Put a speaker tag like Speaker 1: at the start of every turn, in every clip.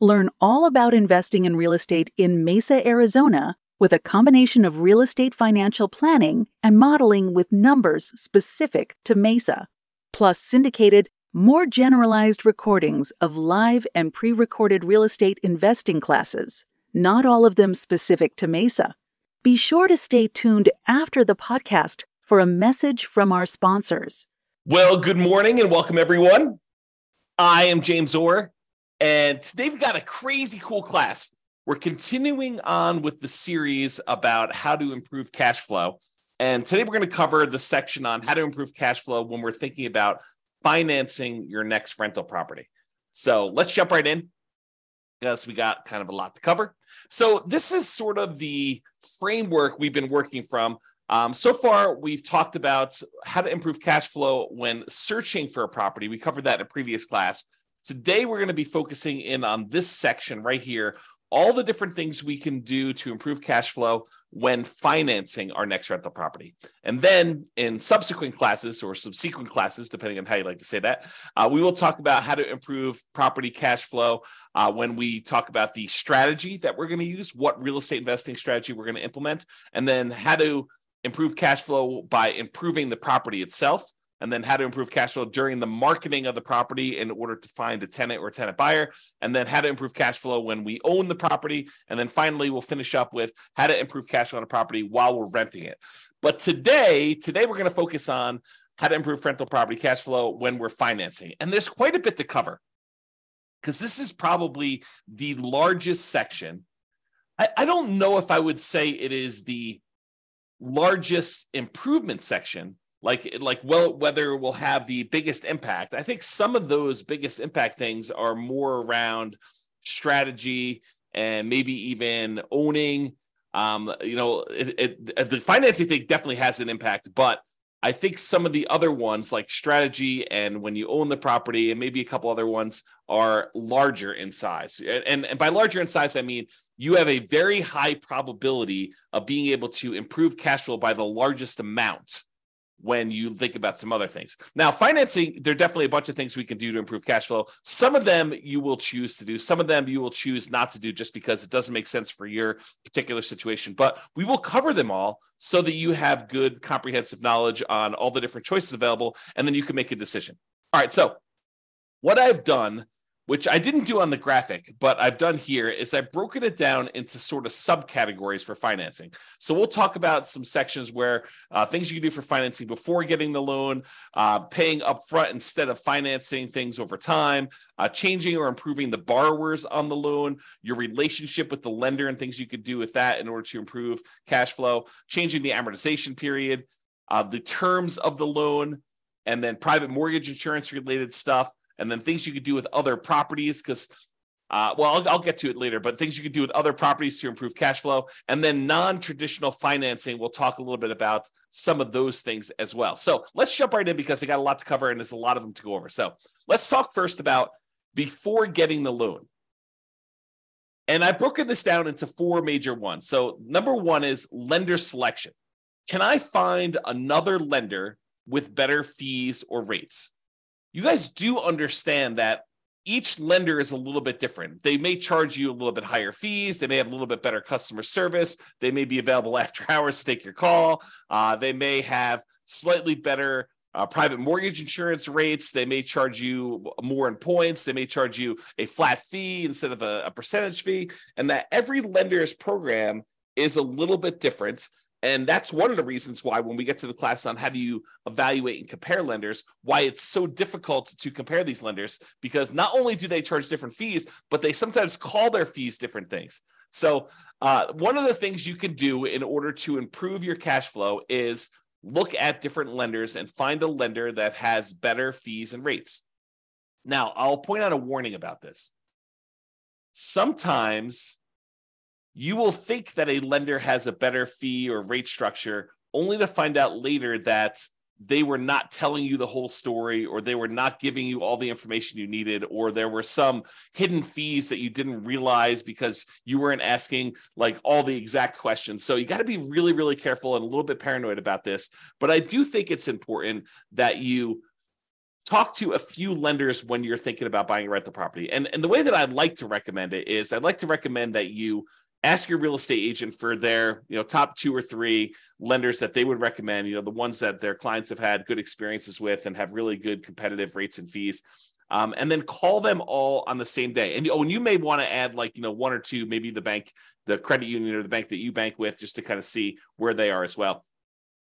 Speaker 1: Learn all about investing in real estate in Mesa, Arizona, with a combination of real estate financial planning and modeling with numbers specific to Mesa, plus syndicated, more generalized recordings of live and pre recorded real estate investing classes, not all of them specific to Mesa. Be sure to stay tuned after the podcast for a message from our sponsors.
Speaker 2: Well, good morning and welcome, everyone. I am James Orr and today we've got a crazy cool class. We're continuing on with the series about how to improve cash flow. And today we're going to cover the section on how to improve cash flow when we're thinking about financing your next rental property. So let's jump right in because we got kind of a lot to cover. So this is sort of the framework we've been working from. Um, so far, we've talked about how to improve cash flow when searching for a property. We covered that in a previous class. Today, we're going to be focusing in on this section right here all the different things we can do to improve cash flow when financing our next rental property. And then in subsequent classes or subsequent classes, depending on how you like to say that, uh, we will talk about how to improve property cash flow uh, when we talk about the strategy that we're going to use, what real estate investing strategy we're going to implement, and then how to improve cash flow by improving the property itself and then how to improve cash flow during the marketing of the property in order to find a tenant or a tenant buyer, and then how to improve cash flow when we own the property. And then finally, we'll finish up with how to improve cash flow on a property while we're renting it. But today, today we're going to focus on how to improve rental property cash flow when we're financing. And there's quite a bit to cover because this is probably the largest section. I, I don't know if I would say it is the largest improvement section like like well whether will have the biggest impact. I think some of those biggest impact things are more around strategy and maybe even owning. Um you know it, it, the financing thing definitely has an impact but i think some of the other ones like strategy and when you own the property and maybe a couple other ones are larger in size. And and by larger in size i mean you have a very high probability of being able to improve cash flow by the largest amount when you think about some other things. Now, financing, there are definitely a bunch of things we can do to improve cash flow. Some of them you will choose to do, some of them you will choose not to do just because it doesn't make sense for your particular situation. But we will cover them all so that you have good comprehensive knowledge on all the different choices available, and then you can make a decision. All right, so what I've done which I didn't do on the graphic, but I've done here, is I've broken it down into sort of subcategories for financing. So we'll talk about some sections where uh, things you can do for financing before getting the loan, uh, paying upfront instead of financing things over time, uh, changing or improving the borrowers on the loan, your relationship with the lender, and things you could do with that in order to improve cash flow, changing the amortization period, uh, the terms of the loan, and then private mortgage insurance related stuff and then things you could do with other properties because uh, well, I'll, I'll, get to it later, but things you could do with other properties to improve cash flow. And then non traditional financing, we'll talk a little bit about some of those things as well. So let's jump right in because I got a lot to cover and there's a lot of them to go over. So let's talk first about before getting the loan. And I've broken this down into four major ones. So, number one is lender selection. Can I find another lender with better fees or rates? You guys do understand that each lender is a little bit different. They may charge you a little bit higher fees. They may have a little bit better customer service. They may be available after hours to take your call. Uh, they may have slightly better uh, private mortgage insurance rates. They may charge you more in points. They may charge you a flat fee instead of a, a percentage fee. And that every lender's program is a little bit different. And that's one of the reasons why, when we get to the class on how do you evaluate and compare lenders, why it's so difficult to compare these lenders, because not only do they charge different fees, but they sometimes call their fees different things. So, uh, one of the things you can do in order to improve your cash flow is look at different lenders and find a lender that has better fees and rates. Now, I'll point out a warning about this. Sometimes you will think that a lender has a better fee or rate structure only to find out later that they were not telling you the whole story or they were not giving you all the information you needed or there were some hidden fees that you didn't realize because you weren't asking like all the exact questions. So you got to be really really careful and a little bit paranoid about this. But i do think it's important that you talk to a few lenders when you're thinking about buying a rental property. And, and the way that i'd like to recommend it is i'd like to recommend that you ask your real estate agent for their you know top two or three lenders that they would recommend you know the ones that their clients have had good experiences with and have really good competitive rates and fees. Um, and then call them all on the same day. And oh and you may want to add like you know one or two maybe the bank the credit union or the bank that you bank with just to kind of see where they are as well.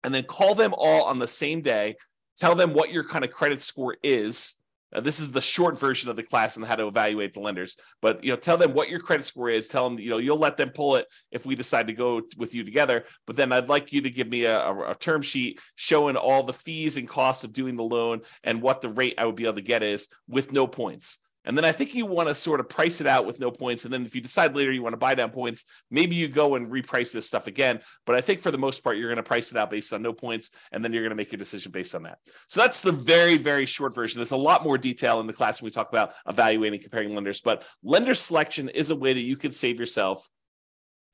Speaker 2: And then call them all on the same day. Tell them what your kind of credit score is uh, this is the short version of the class on how to evaluate the lenders. But you know, tell them what your credit score is. Tell them you know you'll let them pull it if we decide to go with you together. But then I'd like you to give me a, a, a term sheet showing all the fees and costs of doing the loan and what the rate I would be able to get is with no points. And then I think you want to sort of price it out with no points. And then if you decide later you want to buy down points, maybe you go and reprice this stuff again. But I think for the most part, you're going to price it out based on no points. And then you're going to make your decision based on that. So that's the very, very short version. There's a lot more detail in the class when we talk about evaluating, comparing lenders. But lender selection is a way that you can save yourself,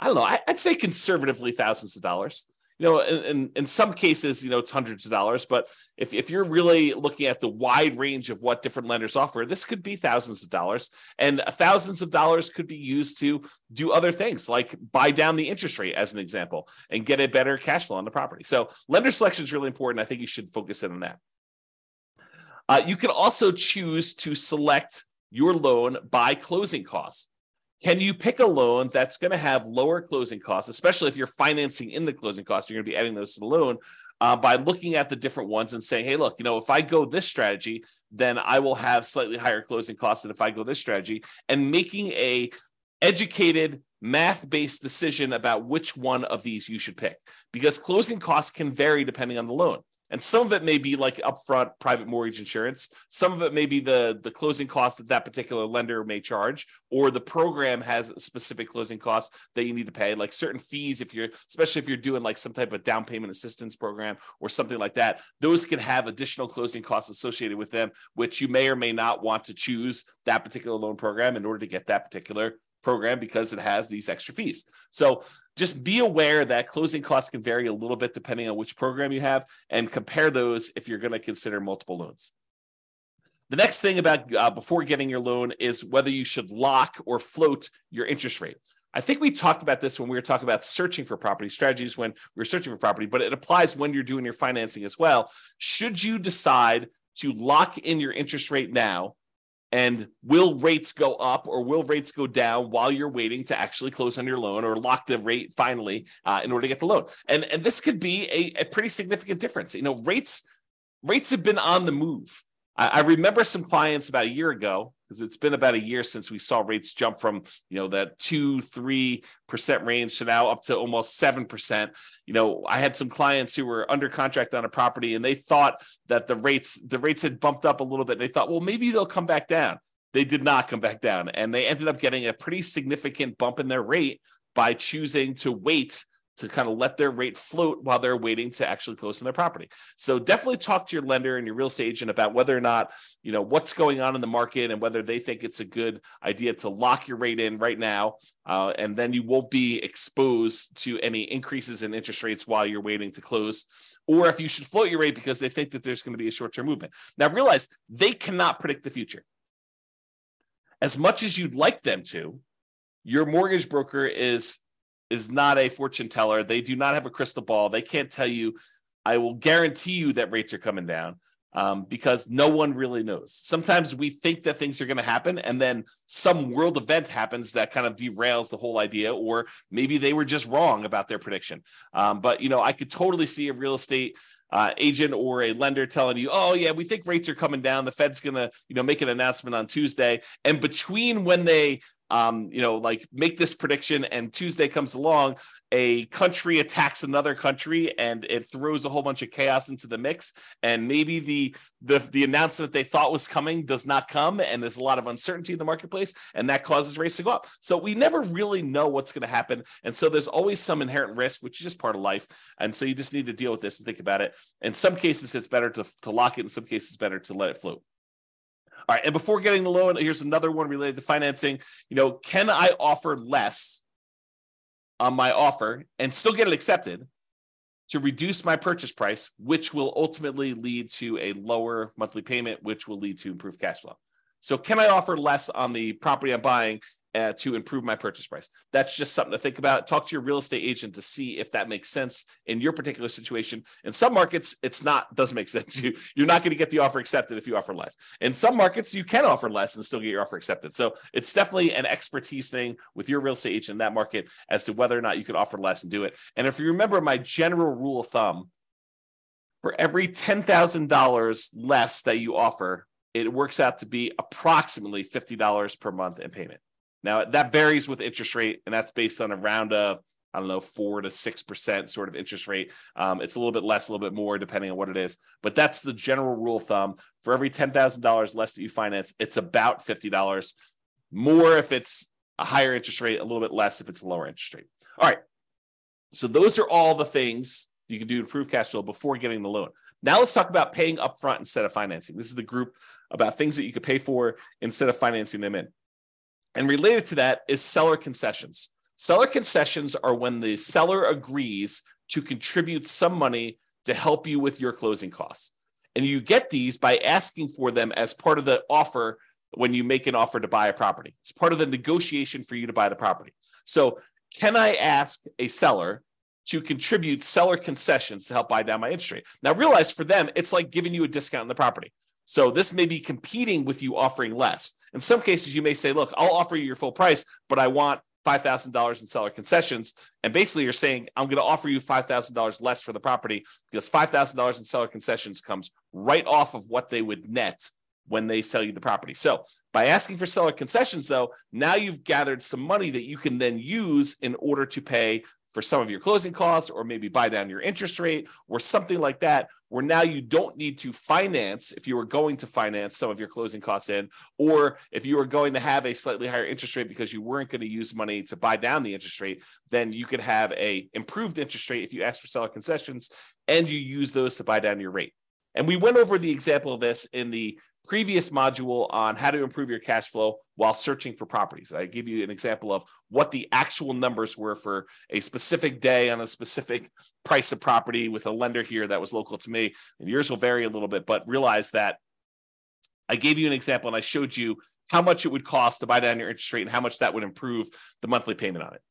Speaker 2: I don't know, I'd say conservatively thousands of dollars you know, in, in some cases, you know, it's hundreds of dollars. But if, if you're really looking at the wide range of what different lenders offer, this could be thousands of dollars. And thousands of dollars could be used to do other things like buy down the interest rate, as an example, and get a better cash flow on the property. So lender selection is really important. I think you should focus in on that. Uh, you can also choose to select your loan by closing costs. Can you pick a loan that's going to have lower closing costs, especially if you're financing in the closing costs? You're going to be adding those to the loan uh, by looking at the different ones and saying, hey, look, you know, if I go this strategy, then I will have slightly higher closing costs than if I go this strategy, and making a educated math-based decision about which one of these you should pick because closing costs can vary depending on the loan. And some of it may be like upfront private mortgage insurance. Some of it may be the, the closing costs that that particular lender may charge, or the program has specific closing costs that you need to pay, like certain fees, if you're, especially if you're doing like some type of down payment assistance program or something like that, those can have additional closing costs associated with them, which you may or may not want to choose that particular loan program in order to get that particular program because it has these extra fees. So just be aware that closing costs can vary a little bit depending on which program you have and compare those if you're going to consider multiple loans. The next thing about uh, before getting your loan is whether you should lock or float your interest rate. I think we talked about this when we were talking about searching for property strategies when we were searching for property, but it applies when you're doing your financing as well. Should you decide to lock in your interest rate now and will rates go up or will rates go down while you're waiting to actually close on your loan or lock the rate finally uh, in order to get the loan? And and this could be a, a pretty significant difference. You know rates rates have been on the move. I, I remember some clients about a year ago because it's been about a year since we saw rates jump from you know that two three percent range to now up to almost seven percent. You know i had some clients who were under contract on a property and they thought that the rates the rates had bumped up a little bit. And they thought well maybe they'll come back down. They did not come back down and they ended up getting a pretty significant bump in their rate by choosing to wait to kind of let their rate float while they're waiting to actually close on their property. So definitely talk to your lender and your real estate agent about whether or not, you know, what's going on in the market and whether they think it's a good idea to lock your rate in right now. Uh, and then you won't be exposed to any increases in interest rates while you're waiting to close. Or if you should float your rate because they think that there's going to be a short term movement. Now realize they cannot predict the future. As much as you'd like them to, your mortgage broker is is not a fortune teller. They do not have a crystal ball. They can't tell you, I will guarantee you that rates are coming down um, because no one really knows. Sometimes we think that things are going to happen, and then some world event happens that kind of derails the whole idea, or maybe they were just wrong about their prediction. Um, but, you know, I could totally see a real estate uh, agent or a lender telling you, "Oh yeah, we think rates are coming down. The Fed's going to, you know, make an announcement on Tuesday." And between when they um, you know, like make this prediction, and Tuesday comes along, a country attacks another country, and it throws a whole bunch of chaos into the mix, and maybe the the the announcement they thought was coming does not come, and there's a lot of uncertainty in the marketplace, and that causes rates to go up. So we never really know what's going to happen, and so there's always some inherent risk, which is just part of life, and so you just need to deal with this and think about it. In some cases, it's better to to lock it. In some cases, better to let it float. All right. And before getting the loan, here's another one related to financing. You know, can I offer less on my offer and still get it accepted to reduce my purchase price, which will ultimately lead to a lower monthly payment, which will lead to improved cash flow? So, can I offer less on the property I'm buying uh, to improve my purchase price. That's just something to think about. Talk to your real estate agent to see if that makes sense in your particular situation. In some markets, it's not doesn't make sense. To you you're not going to get the offer accepted if you offer less. In some markets, you can offer less and still get your offer accepted. So it's definitely an expertise thing with your real estate agent in that market as to whether or not you could offer less and do it. And if you remember my general rule of thumb, for every ten thousand dollars less that you offer, it works out to be approximately fifty dollars per month in payment. Now that varies with interest rate, and that's based on around a I don't know four to six percent sort of interest rate. Um, it's a little bit less, a little bit more, depending on what it is. But that's the general rule of thumb. For every ten thousand dollars less that you finance, it's about fifty dollars more if it's a higher interest rate, a little bit less if it's a lower interest rate. All right. So those are all the things you can do to improve cash flow before getting the loan. Now let's talk about paying upfront instead of financing. This is the group about things that you could pay for instead of financing them in. And related to that is seller concessions. Seller concessions are when the seller agrees to contribute some money to help you with your closing costs. And you get these by asking for them as part of the offer when you make an offer to buy a property. It's part of the negotiation for you to buy the property. So, can I ask a seller to contribute seller concessions to help buy down my interest rate? Now, realize for them, it's like giving you a discount on the property. So this may be competing with you offering less. In some cases, you may say, look, I'll offer you your full price, but I want $5,000 in seller concessions. And basically, you're saying, I'm going to offer you $5,000 less for the property because $5,000 in seller concessions comes right off of what they would net when they sell you the property. So by asking for seller concessions, though, now you've gathered some money that you can then use in order to pay for some of your closing costs or maybe buy down your interest rate or something like that where now you don't need to finance if you were going to finance some of your closing costs in or if you were going to have a slightly higher interest rate because you weren't going to use money to buy down the interest rate then you could have a improved interest rate if you ask for seller concessions and you use those to buy down your rate and we went over the example of this in the previous module on how to improve your cash flow while searching for properties. I give you an example of what the actual numbers were for a specific day on a specific price of property with a lender here that was local to me. And yours will vary a little bit, but realize that I gave you an example and I showed you how much it would cost to buy down your interest rate and how much that would improve the monthly payment on it.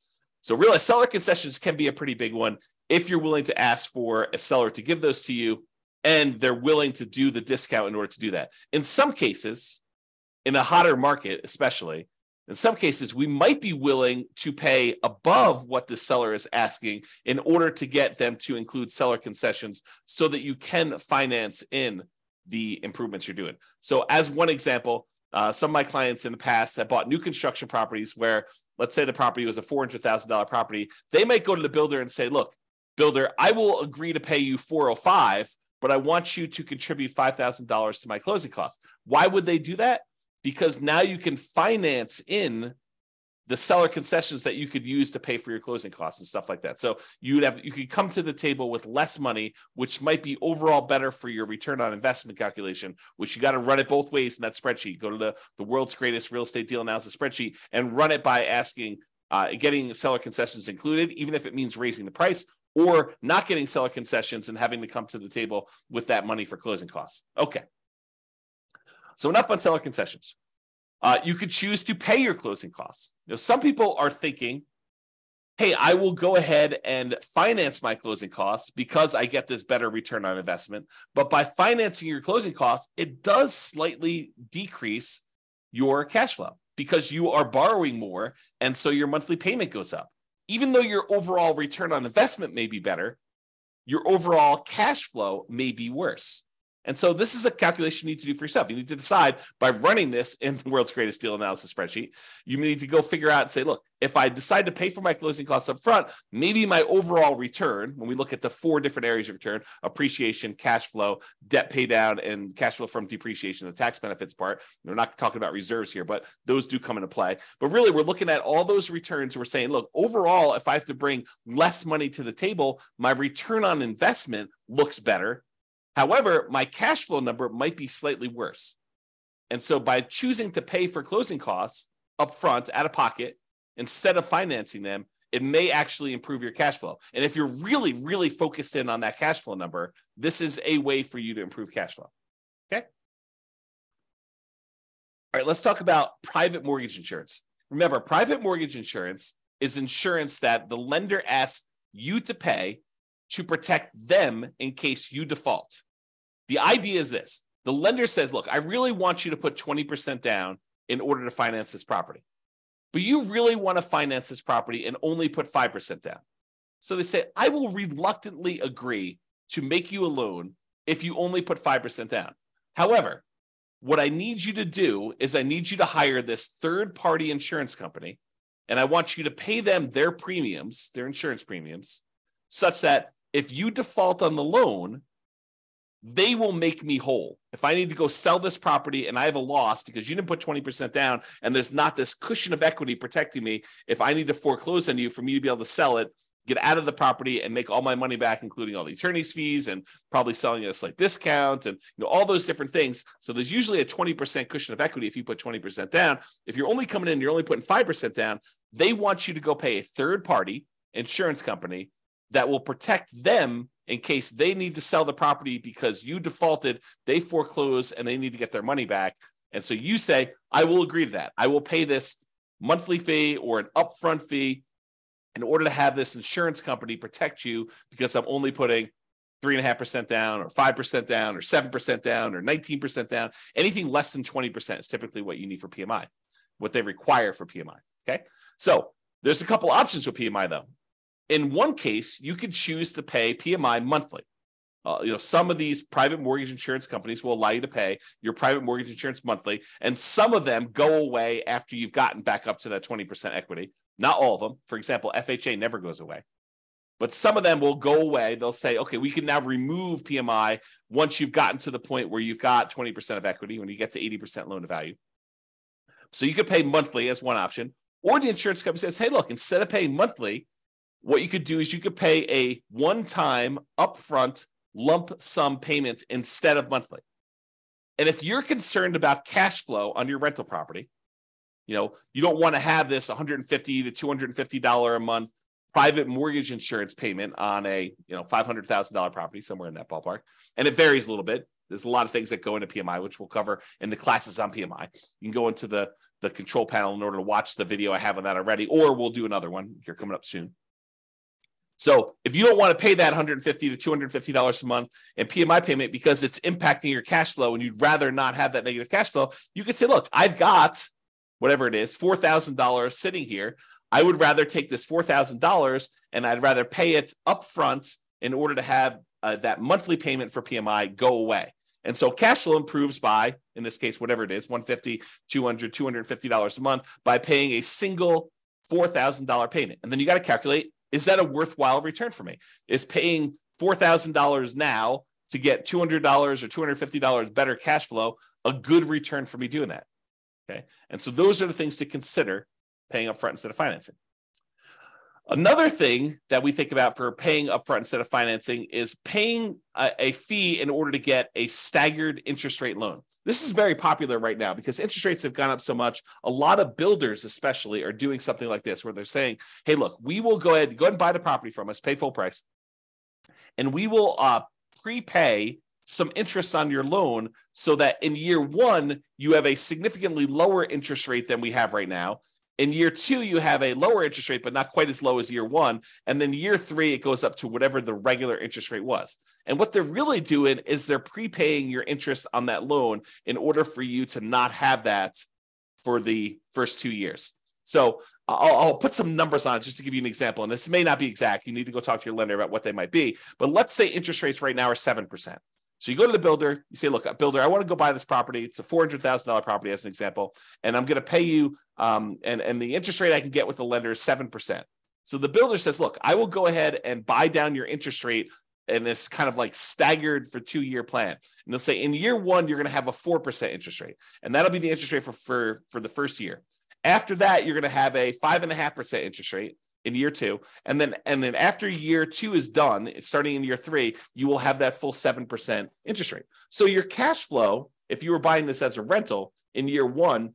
Speaker 2: So realize seller concessions can be a pretty big one if you're willing to ask for a seller to give those to you and they're willing to do the discount in order to do that. In some cases, in a hotter market, especially, in some cases, we might be willing to pay above what the seller is asking in order to get them to include seller concessions so that you can finance in the improvements you're doing. So, as one example, uh, some of my clients in the past have bought new construction properties where, let's say, the property was a $400,000 property. They might go to the builder and say, Look, builder, I will agree to pay you 405 but I want you to contribute $5,000 to my closing costs. Why would they do that? Because now you can finance in the seller concessions that you could use to pay for your closing costs and stuff like that. So you'd have you could come to the table with less money, which might be overall better for your return on investment calculation, which you got to run it both ways in that spreadsheet. Go to the, the world's greatest real estate deal analysis spreadsheet and run it by asking uh, getting seller concessions included, even if it means raising the price, or not getting seller concessions and having to come to the table with that money for closing costs. Okay. So enough on seller concessions. Uh, you could choose to pay your closing costs. You know, some people are thinking, hey, I will go ahead and finance my closing costs because I get this better return on investment. But by financing your closing costs, it does slightly decrease your cash flow because you are borrowing more. And so your monthly payment goes up even though your overall return on investment may be better, your overall cash flow may be worse. And so this is a calculation you need to do for yourself. You need to decide by running this in the world's greatest deal analysis spreadsheet. You need to go figure out and say, look, if I decide to pay for my closing costs up front, maybe my overall return, when we look at the four different areas of return, appreciation, cash flow, debt pay down, and cash flow from depreciation, the tax benefits part. We're not talking about reserves here, but those do come into play. But really, we're looking at all those returns. We're saying, look, overall, if I have to bring less money to the table, my return on investment looks better However, my cash flow number might be slightly worse. And so by choosing to pay for closing costs upfront out of pocket instead of financing them, it may actually improve your cash flow. And if you're really, really focused in on that cash flow number, this is a way for you to improve cash flow. Okay. All right, let's talk about private mortgage insurance. Remember, private mortgage insurance is insurance that the lender asks you to pay to protect them in case you default. The idea is this the lender says, Look, I really want you to put 20% down in order to finance this property. But you really want to finance this property and only put 5% down. So they say, I will reluctantly agree to make you a loan if you only put 5% down. However, what I need you to do is I need you to hire this third party insurance company, and I want you to pay them their premiums, their insurance premiums, such that if you default on the loan, they will make me whole. If I need to go sell this property and I have a loss because you didn't put 20% down and there's not this cushion of equity protecting me, if I need to foreclose on you for me to be able to sell it, get out of the property and make all my money back, including all the attorney's fees and probably selling at a slight discount and you know all those different things. So there's usually a 20% cushion of equity if you put 20% down. If you're only coming in, you're only putting 5% down, they want you to go pay a third party insurance company that will protect them in case they need to sell the property because you defaulted, they foreclose, and they need to get their money back. And so you say, I will agree to that. I will pay this monthly fee or an upfront fee in order to have this insurance company protect you because I'm only putting three and a half percent down or five percent down or seven percent down or 19 percent down. Anything less than 20% is typically what you need for PMI, what they require for PMI. Okay. So there's a couple options with PMI though. In one case, you could choose to pay PMI monthly. Uh, you know, some of these private mortgage insurance companies will allow you to pay your private mortgage insurance monthly, and some of them go away after you've gotten back up to that 20% equity. Not all of them. For example, FHA never goes away. But some of them will go away. They'll say, okay, we can now remove PMI once you've gotten to the point where you've got 20% of equity, when you get to 80% loan to value. So you could pay monthly as one option. Or the insurance company says, hey, look, instead of paying monthly, what you could do is you could pay a one time upfront lump sum payment instead of monthly. And if you're concerned about cash flow on your rental property, you know, you don't want to have this 150 to 250 dollar a month private mortgage insurance payment on a, you know, $500,000 property somewhere in that ballpark. And it varies a little bit. There's a lot of things that go into PMI, which we'll cover in the classes on PMI. You can go into the the control panel in order to watch the video I have on that already, or we'll do another one here coming up soon. So if you don't want to pay that 150 to 250 dollars a month in PMI payment because it's impacting your cash flow and you'd rather not have that negative cash flow, you could say, look, I've got whatever it is, four thousand dollars sitting here. I would rather take this four thousand dollars and I'd rather pay it upfront in order to have uh, that monthly payment for PMI go away. And so cash flow improves by, in this case, whatever it is, 150, 200, 250 dollars a month by paying a single $4,000 payment. And then you got to calculate is that a worthwhile return for me? Is paying $4,000 now to get $200 or $250 better cash flow a good return for me doing that? Okay. And so those are the things to consider paying upfront instead of financing. Another thing that we think about for paying upfront instead of financing is paying a, a, fee in order to get a staggered interest rate loan. This is very popular right now because interest rates have gone up so much. A lot of builders, especially, are doing something like this where they're saying, "Hey, look, we will go ahead, go ahead and buy the property from us, pay full price, and we will uh, prepay some interest on your loan so that in year one you have a significantly lower interest rate than we have right now." In year two, you have a lower interest rate, but not quite as low as year one. And then year three, it goes up to whatever the regular interest rate was. And what they're really doing is they're prepaying your interest on that loan in order for you to not have that for the first two years. So I'll, I'll, put some numbers on it just to give you an example. And this may not be exact. You need to go talk to your lender about what they might be. But let's say interest rates right now are 7%. So you go to the builder, you say, look, builder, I want to go buy this property. It's a $400,000 property as an example. And I'm going to pay you, um, and, and the interest rate I can get with the lender is 7%. So the builder says, look, I will go ahead and buy down your interest rate. And it's kind of like staggered for two year plan. And they'll say in year one, you're going to have a 4% interest rate. And that'll be the interest rate for, for, for the first year. After that, you're going to have a five and a half percent interest rate in year two, and then and then after year two is done, starting in year three, you will have that full seven percent interest rate. So your cash flow, if you were buying this as a rental in year one,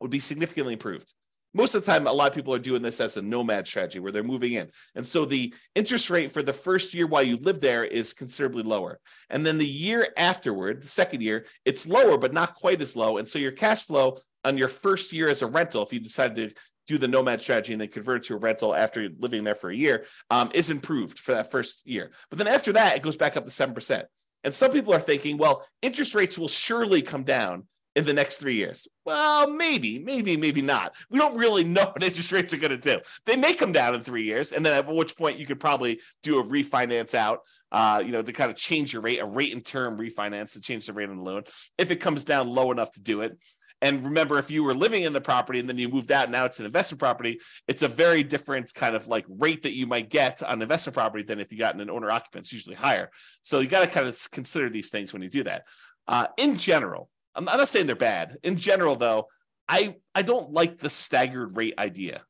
Speaker 2: would be significantly improved. Most of the time, a lot of people are doing this as a nomad strategy where they're moving in. And so the interest rate for the first year while you live there is considerably lower. And then the year afterward, the second year, it's lower, but not quite as low. And so your cash flow on your first year as a rental, if you decide to do the nomad strategy and then convert it to a rental after living there for a year, um, is improved for that first year. But then after that, it goes back up to 7%. And some people are thinking, well, interest rates will surely come down in the next three years? Well, maybe, maybe, maybe not. We don't really know what interest rates are going to do. They may come down in three years, and then at which point you could probably do a refinance out, uh, you know, to kind of change your rate, a rate and term refinance to change the rate on the loan if it comes down low enough to do it. And remember, if you were living in the property and then you moved out, now it's an investment property, it's a very different kind of like rate that you might get on investment property than if you got in an owner occupant. It's usually higher. So you got to kind of consider these things when you do that. Uh, in general, I'm not saying they're bad. In general, though, I I don't like the staggered rate idea.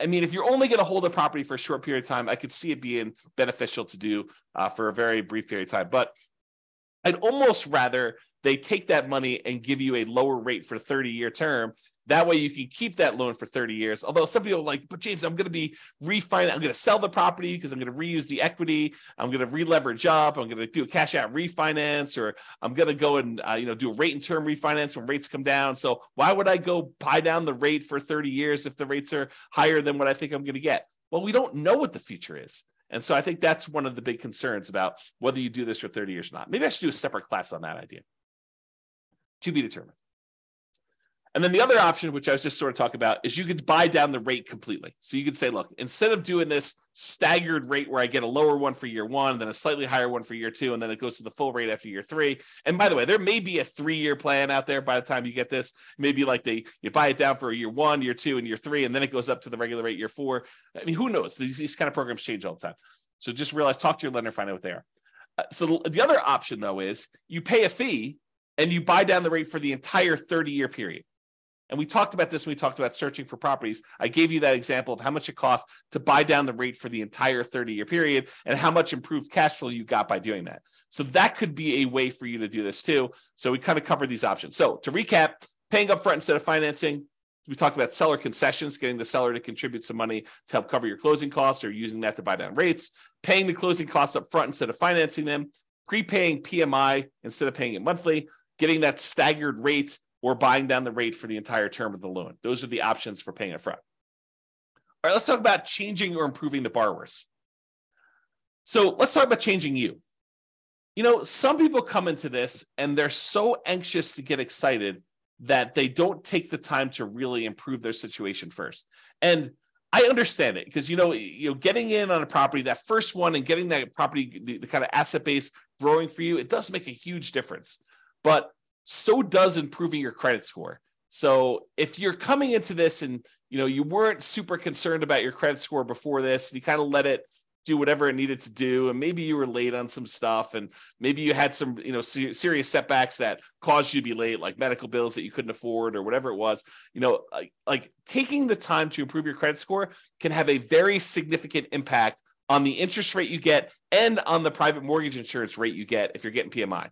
Speaker 2: I mean, if you're only going to hold a property for a short period of time, I could see it being beneficial to do uh, for a very brief period of time. But I'd almost rather they take that money and give you a lower rate for 30 year term that way you can keep that loan for 30 years. Although some people are like, but James, I'm going to be refinance. I'm going to sell the property because I'm going to reuse the equity. I'm going to re-leverage up. I'm going to do a cash out refinance, or I'm going to go and uh, you know do a rate and term refinance when rates come down. So why would I go buy down the rate for 30 years if the rates are higher than what I think I'm going to get? Well, we don't know what the future is. And so I think that's one of the big concerns about whether you do this for 30 years or not. Maybe I should do a separate class on that idea. To be determined. And then the other option, which I was just sort of talking about, is you could buy down the rate completely. So you could say, look, instead of doing this staggered rate where I get a lower one for year one, then a slightly higher one for year two, and then it goes to the full rate after year three. And by the way, there may be a three-year plan out there by the time you get this. Maybe like they you buy it down for year one, year two, and year three, and then it goes up to the regular rate year four. I mean, who knows? These, these kind of programs change all the time. So just realize, talk to your lender, find out what they are. Uh, so the other option though is you pay a fee and you buy down the rate for the entire 30 year period. And we talked about this when we talked about searching for properties. I gave you that example of how much it costs to buy down the rate for the entire 30 year period and how much improved cash flow you got by doing that. So that could be a way for you to do this too. So we kind of covered these options. So to recap, paying upfront instead of financing. We talked about seller concessions, getting the seller to contribute some money to help cover your closing costs or using that to buy down rates, paying the closing costs up front instead of financing them, prepaying PMI instead of paying it monthly, getting that staggered rate or buying down the rate for the entire term of the loan. Those are the options for paying upfront. All right, let's talk about changing or improving the borrowers. So let's talk about changing you. You know, some people come into this and they're so anxious to get excited that they don't take the time to really improve their situation first. And I understand it because you know, you know, getting in on a property, that first one, and getting that property, the, the kind of asset base growing for you, it does make a huge difference. But so does improving your credit score. So if you're coming into this and you know you weren't super concerned about your credit score before this, and you kind of let it do whatever it needed to do, and maybe you were late on some stuff, and maybe you had some you know serious setbacks that caused you to be late, like medical bills that you couldn't afford or whatever it was. You know, like, like taking the time to improve your credit score can have a very significant impact on the interest rate you get and on the private mortgage insurance rate you get if you're getting PMI.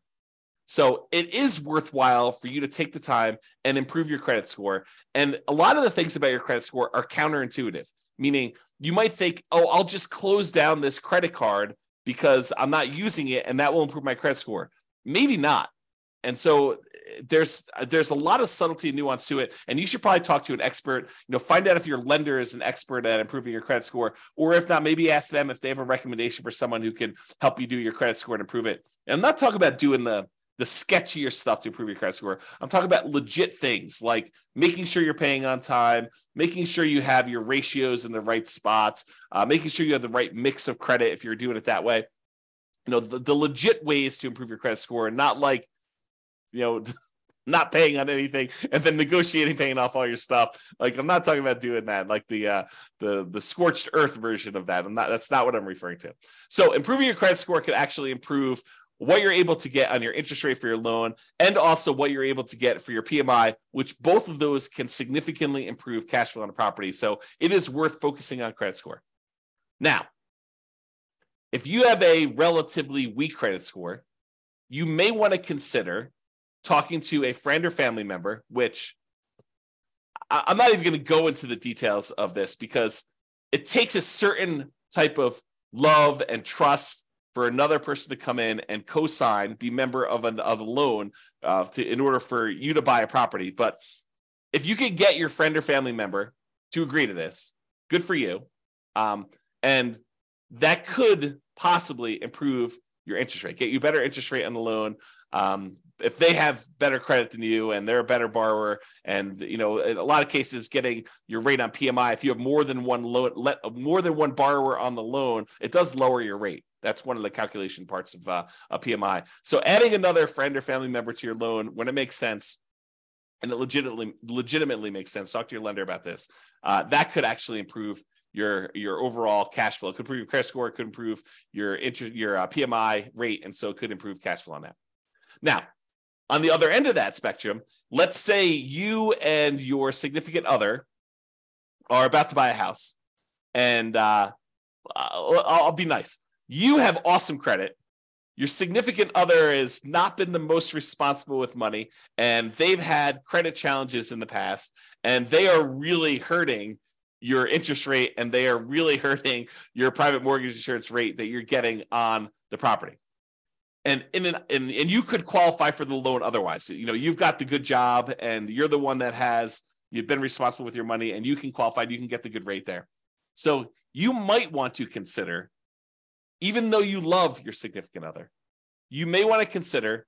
Speaker 2: So it is worthwhile for you to take the time and improve your credit score. And a lot of the things about your credit score are counterintuitive, meaning you might think, oh, I'll just close down this credit card because I'm not using it and that will improve my credit score. Maybe not. And so uh, there's uh, there's a lot of subtlety and nuance to it and you should probably talk to an expert you know find out if your lender is an expert at improving your credit score or if not maybe ask them if they have a recommendation for someone who can help you do your credit score and improve it and i'm not talking about doing the the sketchier stuff to improve your credit score. I'm talking about legit things like making sure you're paying on time, making sure you have your ratios in the right spots, uh, making sure you have the right mix of credit if you're doing it that way. you know the, the legit ways to improve your credit score, and not like you know not paying on anything and then negotiating paying off all your stuff. Like I'm not talking about doing that, like the uh the the scorched earth version of that. I'm not that's not what I'm referring to. So improving your credit score could actually improve what you're able to get on your interest rate for your loan and also what you're able to get for your PMI, which both of those can significantly improve cash flow on a property. So it is worth focusing on credit score. Now, if you have a relatively weak credit score, you may want to consider talking to a friend or family member, which I'm not even going to go into the details of this because it takes a certain type of love and trust for another person to come in and co-sign, be member of an of a loan uh, to in order for you to buy a property. But if you can get your friend or family member to agree to this, good for you. Um, and that could possibly improve your interest rate, get you better interest rate on the loan. Um, if they have better credit than you and they're a better borrower and you know in a lot of cases getting your rate on pmi if you have more than one loan let more than one borrower on the loan it does lower your rate that's one of the calculation parts of uh, a pmi so adding another friend or family member to your loan when it makes sense and it legitimately legitimately makes sense talk to your lender about this uh, that could actually improve your your overall cash flow. It could improve your credit score it could improve your interest your uh, pmi rate and so it could improve cash flow on that. Now on the other end of that spectrum, let's say you and your significant other are about to buy a house, and uh, I'll, I'll be nice. You have awesome credit. Your significant other has not been the most responsible with money, and they've had credit challenges in the past, and they are really hurting your interest rate and they are really hurting your private mortgage insurance rate that you're getting on the property and in an, and and you could qualify for the loan otherwise. You know, you've got the good job, and you're the one that has you've been responsible with your money, and you can qualify. You can get the good rate there. So you might want to consider, even though you love your significant other, you may want to consider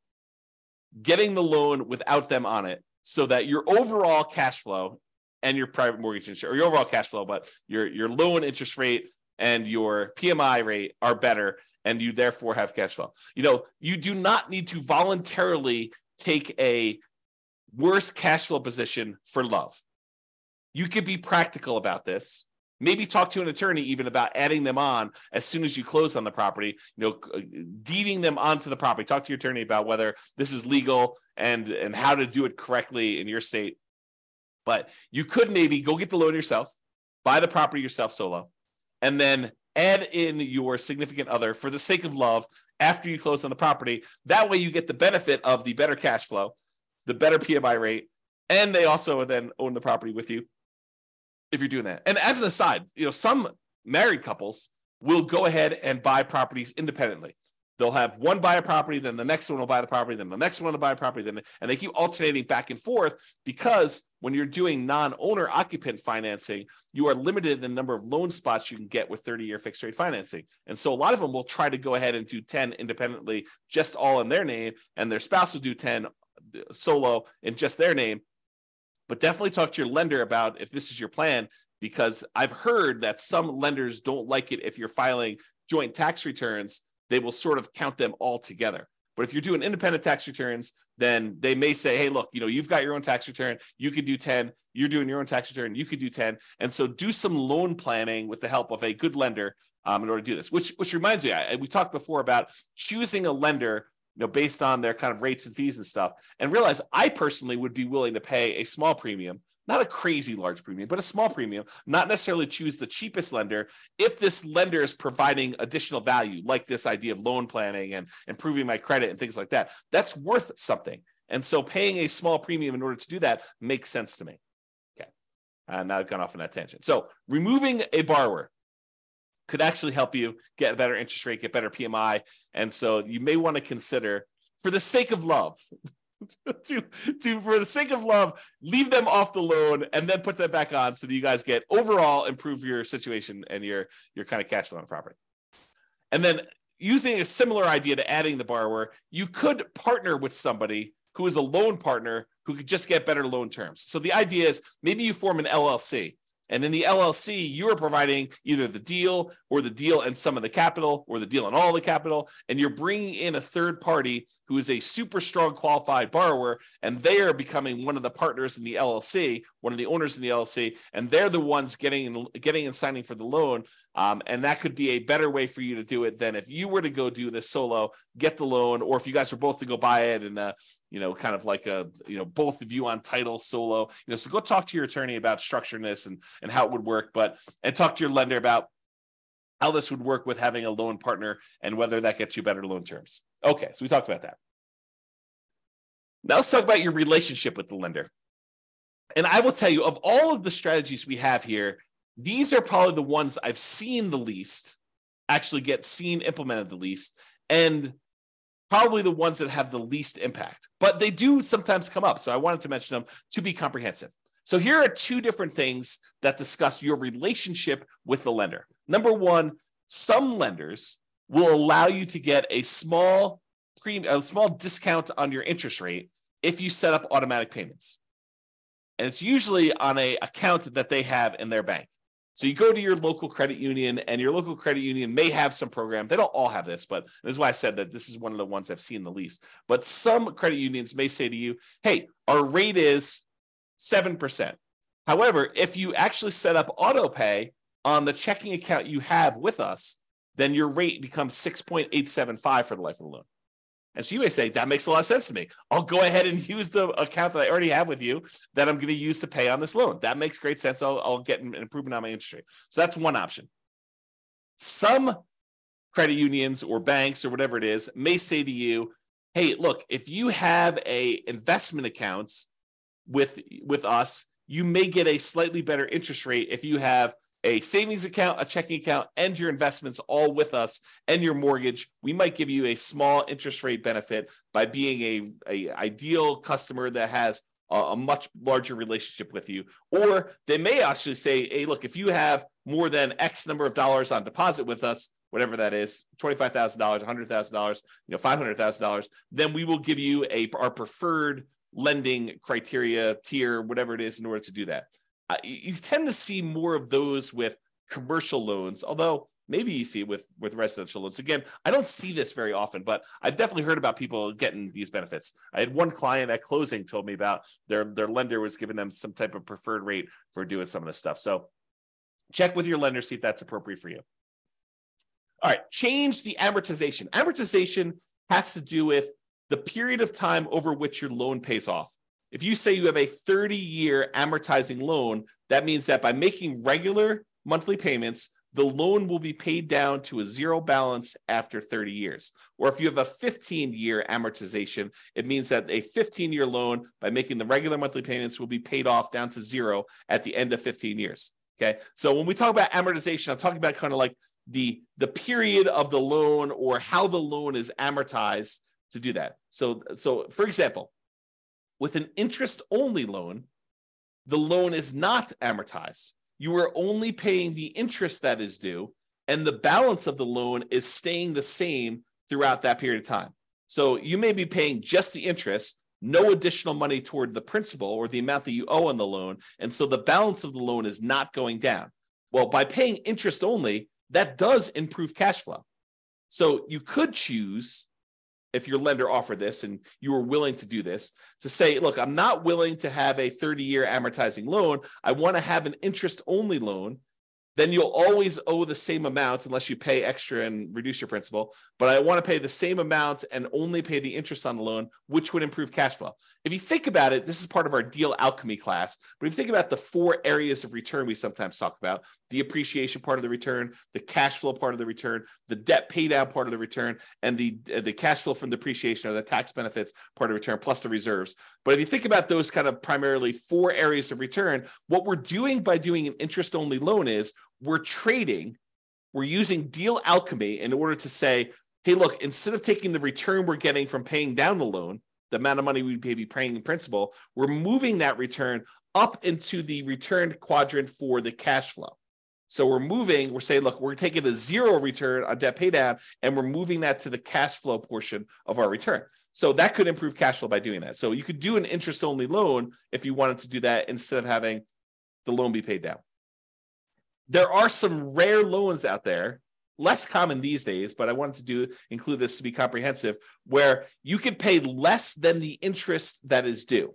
Speaker 2: getting the loan without them on it, so that your overall cash flow and your private mortgage insurance, or your overall cash flow, but your your loan interest rate and your PMI rate are better and you therefore have cash flow. You know, you do not need to voluntarily take a worse cash flow position for love. You could be practical about this. Maybe talk to an attorney even about adding them on as soon as you close on the property, you know, uh, deeding them onto the property. Talk to your attorney about whether this is legal and and how to do it correctly in your state. But you could maybe go get the loan yourself, buy the property yourself solo, and then add in your significant other for the sake of love after you close on the property. That way, you get the benefit of the better cash flow, the better PMI rate, and they also then own the property with you if you're doing that. And as an aside, you know, some married couples will go ahead and buy properties independently. They'll have one buy a property, then the next one will buy the property, then the next one will buy a property, then and they keep alternating back and forth because when you're doing non-owner occupant financing, you are limited in the number of loan spots you can get with 30-year fixed rate financing. And so a lot of them will try to go ahead and do 10 independently, just all in their name, and their spouse will do 10 solo in just their name. But definitely talk to your lender about if this is your plan, because I've heard that some lenders don't like it if you're filing joint tax returns they will sort of count them all together. But if you're doing independent tax returns, then they may say, hey, look, you know, you've got your own tax return. You could do 10. You're doing your own tax return. You could do 10. And so do some loan planning with the help of a good lender um, in order to do this, which, which reminds me, I, we talked before about choosing a lender you know, based on their kind of rates and fees and stuff, and realize I personally would be willing to pay a small premium not a crazy large premium, but a small premium, not necessarily choose the cheapest lender if this lender is providing additional value, like this idea of loan planning and improving my credit and things like that. That's worth something. And so paying a small premium in order to do that makes sense to me. Okay. Uh, now I've gone off on that tangent. So removing a borrower could actually help you get a better interest rate, get better PMI. And so you may want to consider, for the sake of love, to to for the sake of love leave them off the loan and then put them back on so that you guys get overall improve your situation and your your kind of cash flow on property. And then using a similar idea to adding the borrower you could partner with somebody who is a loan partner who could just get better loan terms. So the idea is maybe you form an llc And in the LLC, you are providing either the deal or the deal and some of the capital or the deal and all the capital. And you're bringing in a third party who is a super strong qualified borrower, and they are becoming one of the partners in the LLC, one of the owners in the LLC, and they're the ones getting getting and signing for the loan. Um, and that could be a better way for you to do it than if you were to go do this solo, get the loan, or if you guys were both to go buy it and uh, you know, kind of like a you know both of you on title solo. You know, so go talk to your attorney about structuring this and and how it would work, but and talk to your lender about how this would work with having a loan partner and whether that gets you better loan terms. Okay, so we talked about that. Now let's talk about your relationship with the lender. And I will tell you, of all of the strategies we have here, these are probably the ones I've seen the least actually get seen implemented the least, and probably the ones that have the least impact. But they do sometimes come up. So I wanted to mention them to be comprehensive. So here are two different things that discuss your relationship with the lender. Number one, some lenders will allow you to get a small premium, a small discount on your interest rate if you set up automatic payments. And it's usually on a account that they have in their bank. So you go to your local credit union, and your local credit union may have some program. They don't all have this, but this is why I said that this is one of the ones I've seen the least. But some credit unions may say to you, "Hey, our rate is seven percent. However, if you actually set up auto pay on the checking account you have with us, then your rate becomes six point eight seven five for the life of the loan." And so you may say, that makes a lot of sense to me. I'll go ahead and use the account that I already have with you that I'm going to use to pay on this loan. That makes great sense. I'll, I'll get an improvement on my interest rate. So that's one option. Some credit unions or banks or whatever it is may say to you, hey, look, if you have a investment account with with us, you may get a slightly better interest rate if you have a savings account, a checking account, and your investments all with us and your mortgage, we might give you a small interest rate benefit by being a, a ideal customer that has a, a much larger relationship with you. Or they may actually say, hey, look, if you have more than X number of dollars on deposit with us, whatever that is, $25,000, $100,000, you know, $500,000, then we will give you a our preferred lending criteria tier, whatever it is, in order to do that you tend to see more of those with commercial loans, although maybe you see it with with residential loans. Again, I don't see this very often, but I've definitely heard about people getting these benefits. I had one client at closing told me about their their lender was giving them some type of preferred rate for doing some of this stuff. So check with your lender see if that's appropriate for you. All right, change the amortization. Amortization has to do with the period of time over which your loan pays off. If you say you have a 30 year amortizing loan, that means that by making regular monthly payments, the loan will be paid down to a zero balance after 30 years. Or if you have a 15 year amortization, it means that a 15 year loan, by making the regular monthly payments, will be paid off down to zero at the end of 15 years. Okay. So when we talk about amortization, I'm talking about kind of like the, the period of the loan or how the loan is amortized to do that. So, so for example, with an interest only loan, the loan is not amortized. You are only paying the interest that is due, and the balance of the loan is staying the same throughout that period of time. So you may be paying just the interest, no additional money toward the principal or the amount that you owe on the loan. And so the balance of the loan is not going down. Well, by paying interest only, that does improve cash flow. So you could choose if your lender offered this and you were willing to do this to say look i'm not willing to have a 30 year amortizing loan. I want to have an interest only loan then you'll always owe the same amount unless you pay extra and reduce your principal. But I want to pay the same amount and only pay the interest on the loan, which would improve cash flow. If you think about it, this is part of our deal alchemy class. But if you think about the four areas of return we sometimes talk about the appreciation part of the return, the cash flow part of the return, the debt pay down part of the return, and the, the cash flow from depreciation or the tax benefits part of return, plus the reserves. But if you think about those kind of primarily four areas of return, what we're doing by doing an interest only loan is we're trading, we're using deal alchemy in order to say, hey, look, instead of taking the return we're getting from paying down the loan, the amount of money we'd be paying in principal, we're moving that return up into the return quadrant for the cash flow. So we're moving, we're saying, look, we're taking a zero return on debt paydown, and we're moving that to the cash flow portion of our return. So that could improve cash flow by doing that. So you could do an interest only loan if you wanted to do that instead of having the loan be paid down. There are some rare loans out there, less common these days, but I wanted to do include this to be comprehensive, where you can pay less than the interest that is due.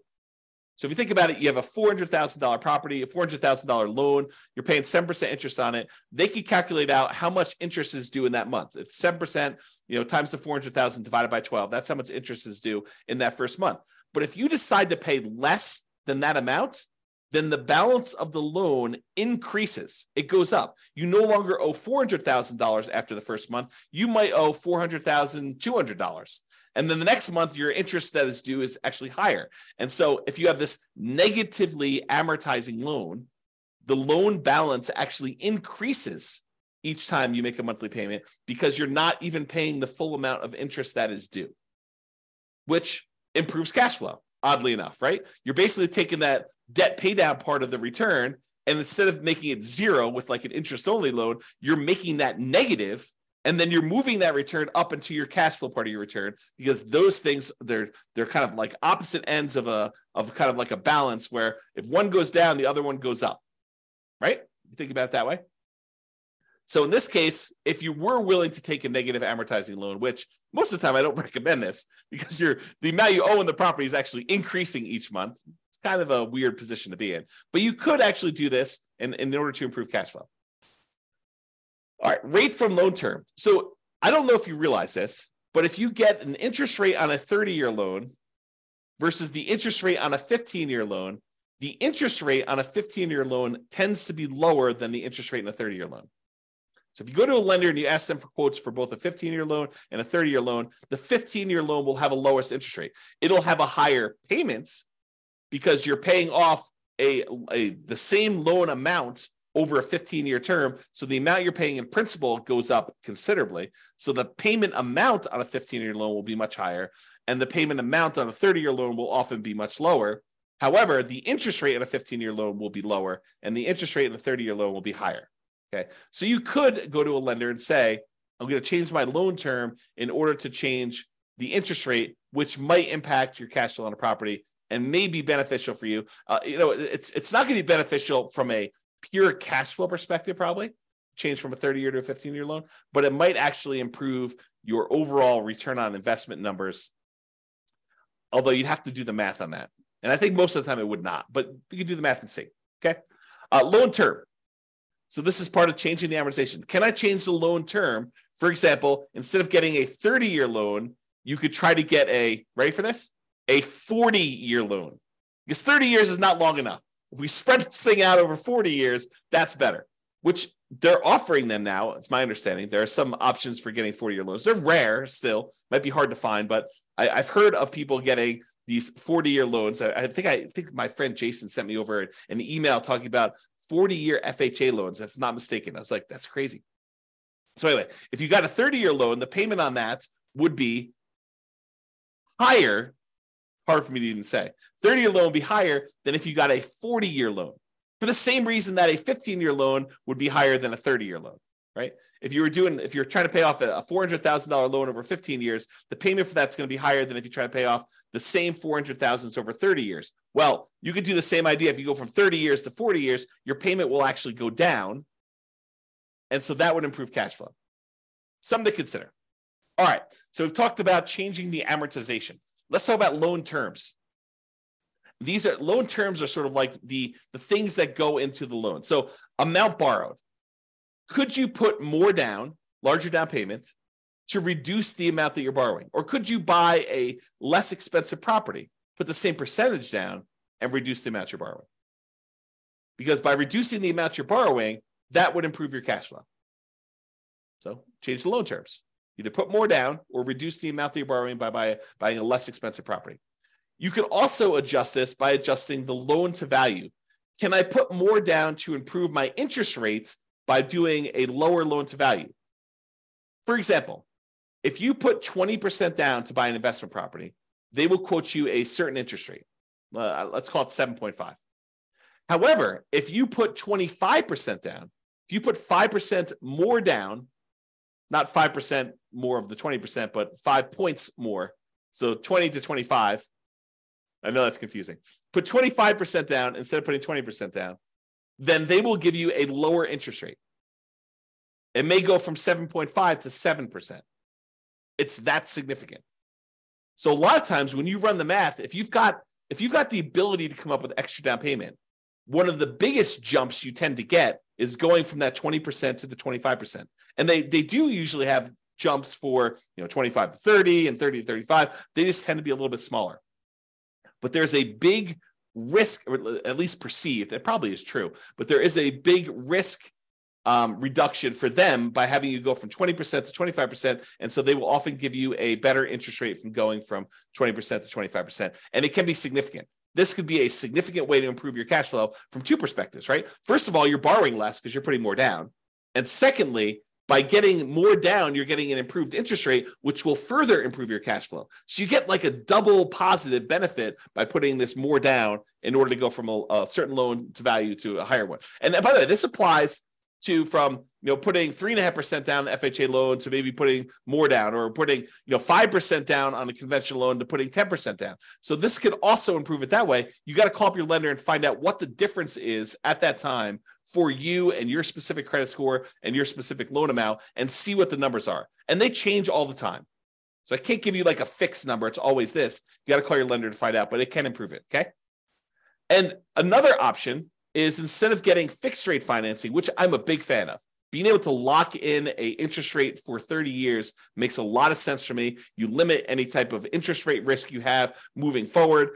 Speaker 2: So if you think about it, you have a $400,000 property, a $400,000 loan, you're paying 7% interest on it. They can calculate out how much interest is due in that month. It's 7%, you know, times the 400,000 divided by 12. That's how much interest is due in that first month. But if you decide to pay less than that amount, then the balance of the loan increases. It goes up. You no longer owe $400,000 after the first month. You might owe $400,200. And then the next month, your interest that is due is actually higher. And so if you have this negatively amortizing loan, the loan balance actually increases each time you make a monthly payment because you're not even paying the full amount of interest that is due, which improves cash flow, oddly enough, right? You're basically taking that debt paydown part of the return and instead of making it zero with like an interest only loan, you're making that negative and then you're moving that return up into your cash flow part of your return because those things they're they're kind of like opposite ends of a of kind of like a balance where if one goes down the other one goes up. Right? You think about it that way? So in this case if you were willing to take a negative amortizing loan which most of the time i don't recommend this because you're the amount you owe in the property is actually increasing each month it's kind of a weird position to be in but you could actually do this in, in order to improve cash flow all right, rate from loan term. So I don't know if you realize this, but if you get an interest rate on a 30 year loan versus the interest rate on a 15 year loan, the interest rate on a 15 year loan tends to be lower than the interest rate in a 30 year loan. So if you go to a lender and you ask them for quotes for both a 15 year loan and a 30 year loan, the 15 year loan will have a lowest interest rate. It'll have a higher payments because you're paying off a, a the same loan amount over a 15 year term. So the amount you're paying in principal goes up considerably. So the payment amount on a 15 year loan will be much higher, and the payment amount on a 30 year loan will often be much lower. However, the interest rate on a 15 year loan will be lower, and the interest rate on a 30 year loan will be higher. Okay. So you could go to a lender and say, I'm going to change my loan term in order to change the interest rate, which might impact your cash flow on a property and may be beneficial for you. Uh, you know, it's it's not going to be beneficial from a pure cash flow perspective, probably change from a 30 year to a 15 year loan, but it might actually improve your overall return on investment numbers. Although you'd have to do the math on that. And I think most of the time it would not, but you can do the math and see. Okay. Uh, loan term. So this is part of changing the amortization. Can I change the loan term? For example, instead of getting a 30 year loan, you could try to get a, ready for this? A 40 year loan. Because 30 years is not long enough. If we spread this thing out over 40 years, that's better, which they're offering them now. It's my understanding. There are some options for getting 40 year loans. They're rare still, might be hard to find, but I, have heard of people getting these 40 year loans. I, I, think I think my friend Jason sent me over an email talking about 40 year FHA loans, if not mistaken. I was like, that's crazy. So anyway, if you got a 30 year loan, the payment on that would be higher hard for me to even say. 30 year loan would be higher than if you got a 40 year loan for the same reason that a 15 year loan would be higher than a 30 year loan, right? If you were doing, if you're trying to pay off a $400,000 loan over 15 years, the payment for that's going to be higher than if you try to pay off the same 400,000 over 30 years. Well, you could do the same idea. If you go from 30 years to 40 years, your payment will actually go down. And so that would improve cash flow. Something to consider. All right. So we've talked about changing the amortization. Let's talk about loan terms. These are loan terms are sort of like the, the things that go into the loan. So amount borrowed. Could you put more down, larger down payment, to reduce the amount that you're borrowing? Or could you buy a less expensive property, put the same percentage down, and reduce the amount you're borrowing? Because by reducing the amount you're borrowing, that would improve your cash flow. So change the loan terms. Either put more down or reduce the amount that you're borrowing by, by buying a less expensive property. You can also adjust this by adjusting the loan to value. Can I put more down to improve my interest rate by doing a lower loan to value? For example, if you put 20% down to buy an investment property, they will quote you a certain interest rate. Uh, let's call it 7.5. However, if you put 25% down, if you put 5% more down, not 5% more of the 20%, but five points more. So 20 to 25. I know that's confusing. Put 25% down instead of putting 20% down. then they will give you a lower interest rate. It may go from 7.5 to 7%. It's that significant. So a lot of times when you run the math, if you've got if you've got the ability to come up with extra down payment, one of the biggest jumps you tend to get is going from that 20% to the 25%. And they they do usually have jumps for, you know, 25 to 30 and 30 to 35. They just tend to be a little bit smaller. But there's a big risk, at least perceived, it probably is true, but there is a big risk um, reduction for them by having you go from 20% to 25%. And so they will often give you a better interest rate from going from 20% to 25%. And it can be significant. This could be a significant way to improve your cash flow from two perspectives, right? First of all, you're borrowing less because you're putting more down. And secondly, by getting more down, you're getting an improved interest rate, which will further improve your cash flow. So you get like a double positive benefit by putting this more down in order to go from a, a certain loan to value to a higher one. And by the way, this applies to from you know putting three and a half percent down FHA loan to maybe putting more down or putting you know five percent down on a conventional loan to putting 10% down. So this could also improve it that way. You got to call up your lender and find out what the difference is at that time for you and your specific credit score and your specific loan amount and see what the numbers are. And they change all the time. So I can't give you like a fixed number. It's always this. You got to call your lender to find out, but it can improve it. Okay. And another option is instead of getting fixed rate financing, which I'm a big fan of, being able to lock in a interest rate for 30 years makes a lot of sense for me. You limit any type of interest rate risk you have moving forward.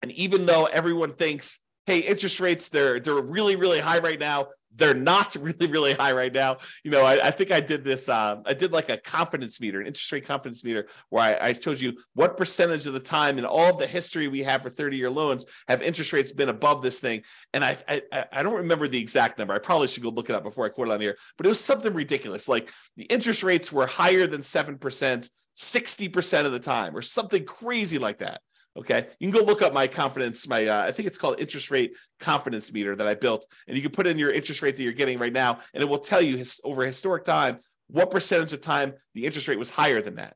Speaker 2: And even though everyone thinks, hey, interest rates, they're they're really, really high right now, they're not really, really high right now. You know, I, I think I did this. Uh, I did like a confidence meter, an interest rate confidence meter, where I, I told you what percentage of the time in all of the history we have for 30 year loans have interest rates been above this thing. And I, I, I don't remember the exact number. I probably should go look it up before I quote it on here, but it was something ridiculous. Like the interest rates were higher than 7%, 60% of the time, or something crazy like that. Okay, you can go look up my confidence, my uh, I think it's called interest rate confidence meter that I built, and you can put in your interest rate that you're getting right now, and it will tell you his, over historic time what percentage of time the interest rate was higher than that.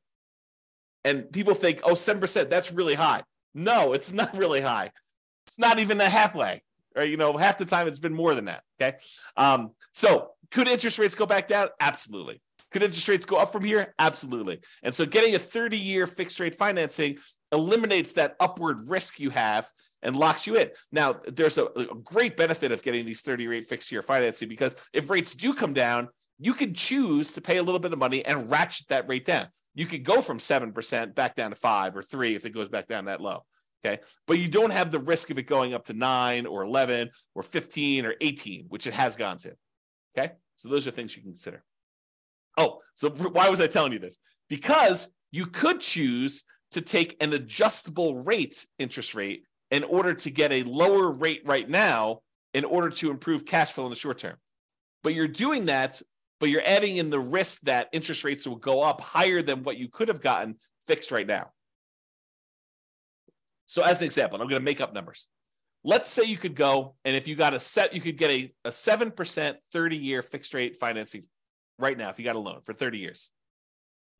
Speaker 2: And people think, oh, 7%, that's really high. No, it's not really high. It's not even a halfway. Right? You know, half the time it's been more than that. Okay. Um, so could interest rates go back down? Absolutely. Could interest rates go up from here? Absolutely. And so getting a 30 year fixed rate financing eliminates that upward risk you have and locks you in. Now, there's a, a great benefit of getting these 30 rate fixed year financing because if rates do come down, you can choose to pay a little bit of money and ratchet that rate down. You could go from 7% back down to five or three if it goes back down that low. Okay. But you don't have the risk of it going up to nine or 11 or 15 or 18, which it has gone to. Okay. So those are things you can consider. Oh, so why was I telling you this? Because you could choose to take an adjustable rate interest rate in order to get a lower rate right now in order to improve cash flow in the short term. But you're doing that, but you're adding in the risk that interest rates will go up higher than what you could have gotten fixed right now. So, as an example, I'm going to make up numbers. Let's say you could go and if you got a set, you could get a, a 7% 30 year fixed rate financing right now if you got a loan for 30 years.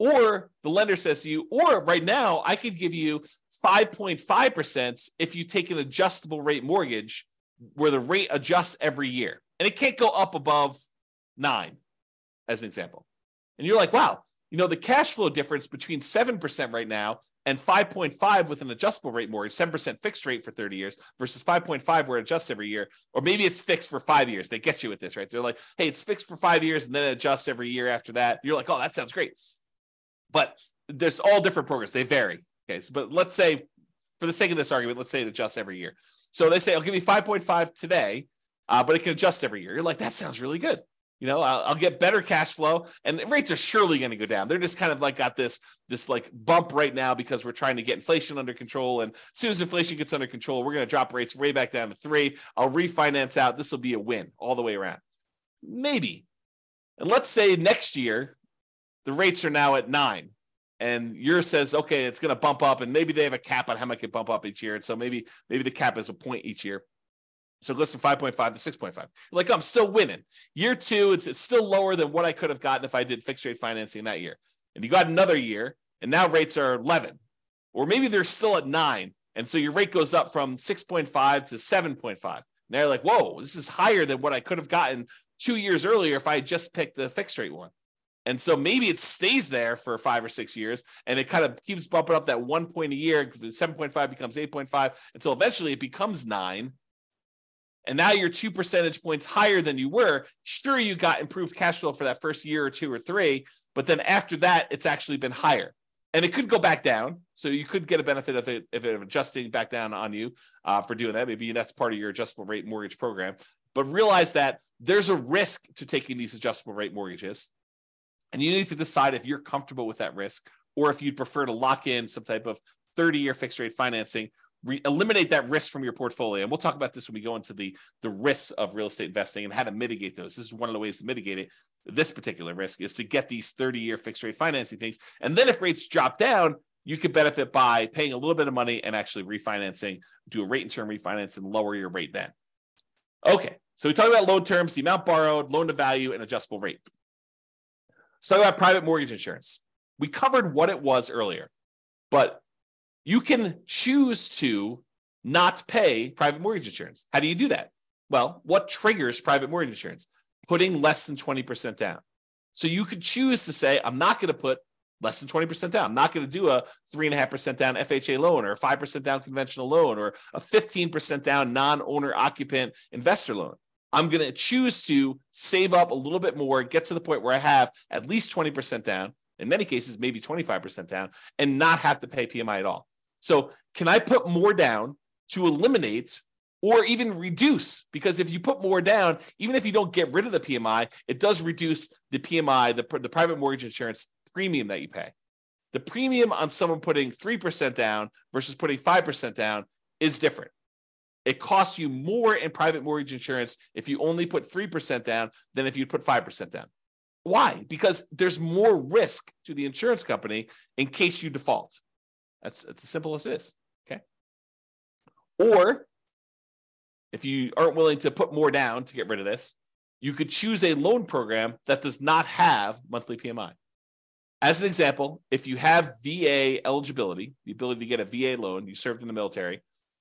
Speaker 2: Or the lender says to you, or right now, I could give you 5.5% if you take an adjustable rate mortgage where the rate adjusts every year. And it can't go up above nine, as an example. And you're like, wow, you know, the cash flow difference between 7% right now and 5.5 with an adjustable rate mortgage, 7% fixed rate for 30 years versus 5.5 where it adjusts every year. Or maybe it's fixed for five years. They get you with this, right? They're like, hey, it's fixed for five years and then it adjusts every year after that. You're like, oh, that sounds great. But there's all different programs. They vary. Okay. So, but let's say, for the sake of this argument, let's say it adjusts every year. So they say, I'll give you 5.5 today, uh, but it can adjust every year. You're like, that sounds really good. You know, I'll, I'll get better cash flow, and rates are surely going to go down. They're just kind of like got this this like bump right now because we're trying to get inflation under control. And as soon as inflation gets under control, we're going to drop rates way back down to three. I'll refinance out. This will be a win all the way around. Maybe. And let's say next year the rates are now at nine. And yours says, okay, it's going to bump up, and maybe they have a cap on how much it bump up each year. And so maybe maybe the cap is a point each year. So it goes from 5.5 to 6.5. Like, I'm still winning. Year two, it's, it's still lower than what I could have gotten if I did fixed rate financing that year. And you got another year, and now rates are 11, or maybe they're still at nine. And so your rate goes up from 6.5 to 7.5. And they're like, whoa, this is higher than what I could have gotten two years earlier if I had just picked the fixed rate one. And so maybe it stays there for five or six years and it kind of keeps bumping up that one point a year. 7.5 becomes 8.5 until eventually it becomes nine. And now you're two percentage points higher than you were. Sure, you got improved cash flow for that first year or two or three, but then after that, it's actually been higher. And it could go back down. So you could get a benefit of it if it adjusting back down on you uh, for doing that. Maybe that's part of your adjustable rate mortgage program. But realize that there's a risk to taking these adjustable rate mortgages. And you need to decide if you're comfortable with that risk or if you'd prefer to lock in some type of 30 year fixed rate financing, re- eliminate that risk from your portfolio. And we'll talk about this when we go into the, the risks of real estate investing and how to mitigate those. This is one of the ways to mitigate it. This particular risk is to get these 30 year fixed rate financing things. And then if rates drop down, you could benefit by paying a little bit of money and actually refinancing, do a rate and term refinance and lower your rate then. Okay, so we talked about loan terms, the amount borrowed, loan to value, and adjustable rate. So about private mortgage insurance. We covered what it was earlier, but you can choose to not pay private mortgage insurance. How do you do that? Well, what triggers private mortgage insurance? Putting less than 20% down. So you could choose to say, I'm not going to put less than 20% down. I'm not going to do a 3.5% down FHA loan or a 5% down conventional loan or a 15% down non owner occupant investor loan. I'm going to choose to save up a little bit more, get to the point where I have at least 20% down, in many cases, maybe 25% down, and not have to pay PMI at all. So, can I put more down to eliminate or even reduce? Because if you put more down, even if you don't get rid of the PMI, it does reduce the PMI, the, the private mortgage insurance premium that you pay. The premium on someone putting 3% down versus putting 5% down is different. It costs you more in private mortgage insurance if you only put 3% down than if you put 5% down. Why? Because there's more risk to the insurance company in case you default. That's, that's as simple as this. Okay. Or if you aren't willing to put more down to get rid of this, you could choose a loan program that does not have monthly PMI. As an example, if you have VA eligibility, the ability to get a VA loan, you served in the military,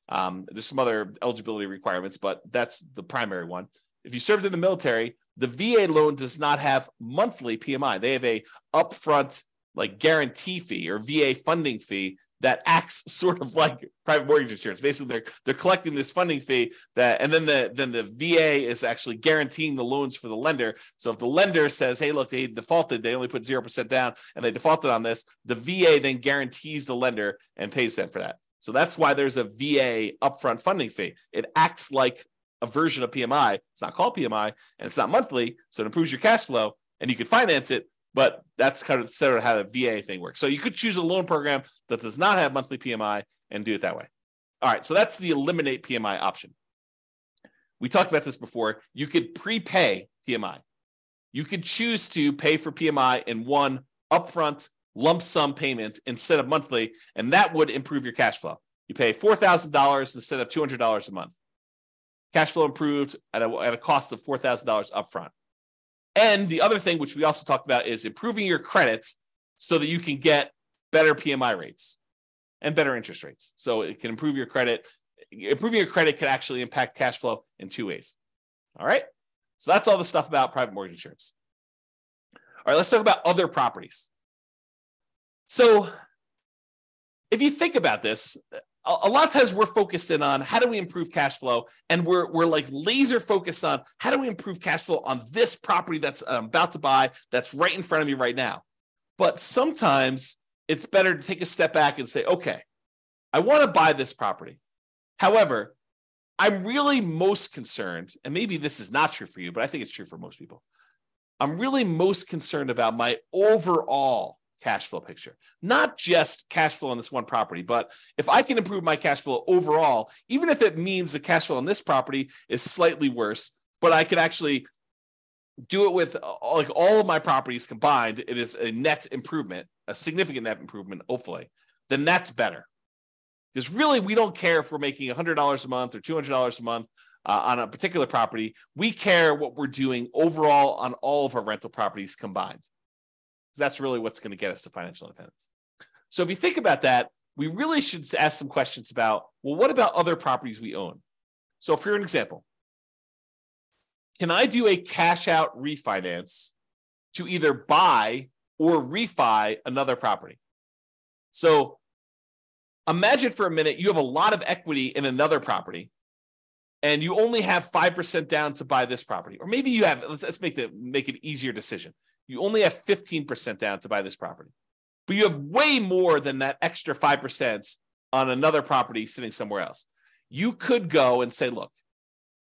Speaker 2: um, there's some other eligibility requirements, but that's the primary one. If you served in the military, the VA loan does not have monthly PMI. They have a upfront like guarantee fee or VA funding fee that acts sort of like private mortgage insurance. Basically, they're they're collecting this funding fee that, and then the then the VA is actually guaranteeing the loans for the lender. So if the lender says, "Hey, look, they defaulted, they only put zero percent down, and they defaulted on this," the VA then guarantees the lender and pays them for that. So that's why there's a VA upfront funding fee. It acts like a version of PMI. It's not called PMI and it's not monthly, so it improves your cash flow and you can finance it. But that's kind of sort of how the VA thing works. So you could choose a loan program that does not have monthly PMI and do it that way. All right, so that's the eliminate PMI option. We talked about this before. You could prepay PMI. You could choose to pay for PMI in one upfront lump sum payment instead of monthly, and that would improve your cash flow. You pay $4,000 instead of $200 a month. Cash flow improved at a, at a cost of $4,000 upfront. And the other thing, which we also talked about, is improving your credit so that you can get better PMI rates and better interest rates. So it can improve your credit. Improving your credit can actually impact cash flow in two ways. All right. So that's all the stuff about private mortgage insurance. All right, let's talk about other properties. So if you think about this, a lot of times we're focused in on how do we improve cash flow and we're, we're like laser focused on how do we improve cash flow on this property that's I'm about to buy that's right in front of me right now. But sometimes it's better to take a step back and say okay i want to buy this property. However i'm really most concerned and maybe this is not true for you but i think it's true for most people. I'm really most concerned about my overall cash flow picture. Not just cash flow on this one property, but if I can improve my cash flow overall, even if it means the cash flow on this property is slightly worse, but I can actually do it with uh, like all of my properties combined, it is a net improvement, a significant net improvement, hopefully, then that's better. Because really, we don't care if we're making $100 a month or $200 a month uh, on a particular property. We care what we're doing overall on all of our rental properties combined because that's really what's going to get us to financial independence. So if you think about that, we really should ask some questions about well, what about other properties we own? So for an example, can I do a cash out refinance to either buy or refi another property? So imagine for a minute you have a lot of equity in another property and you only have 5% down to buy this property or maybe you have let's, let's make the make it easier decision you only have 15% down to buy this property but you have way more than that extra 5% on another property sitting somewhere else. You could go and say look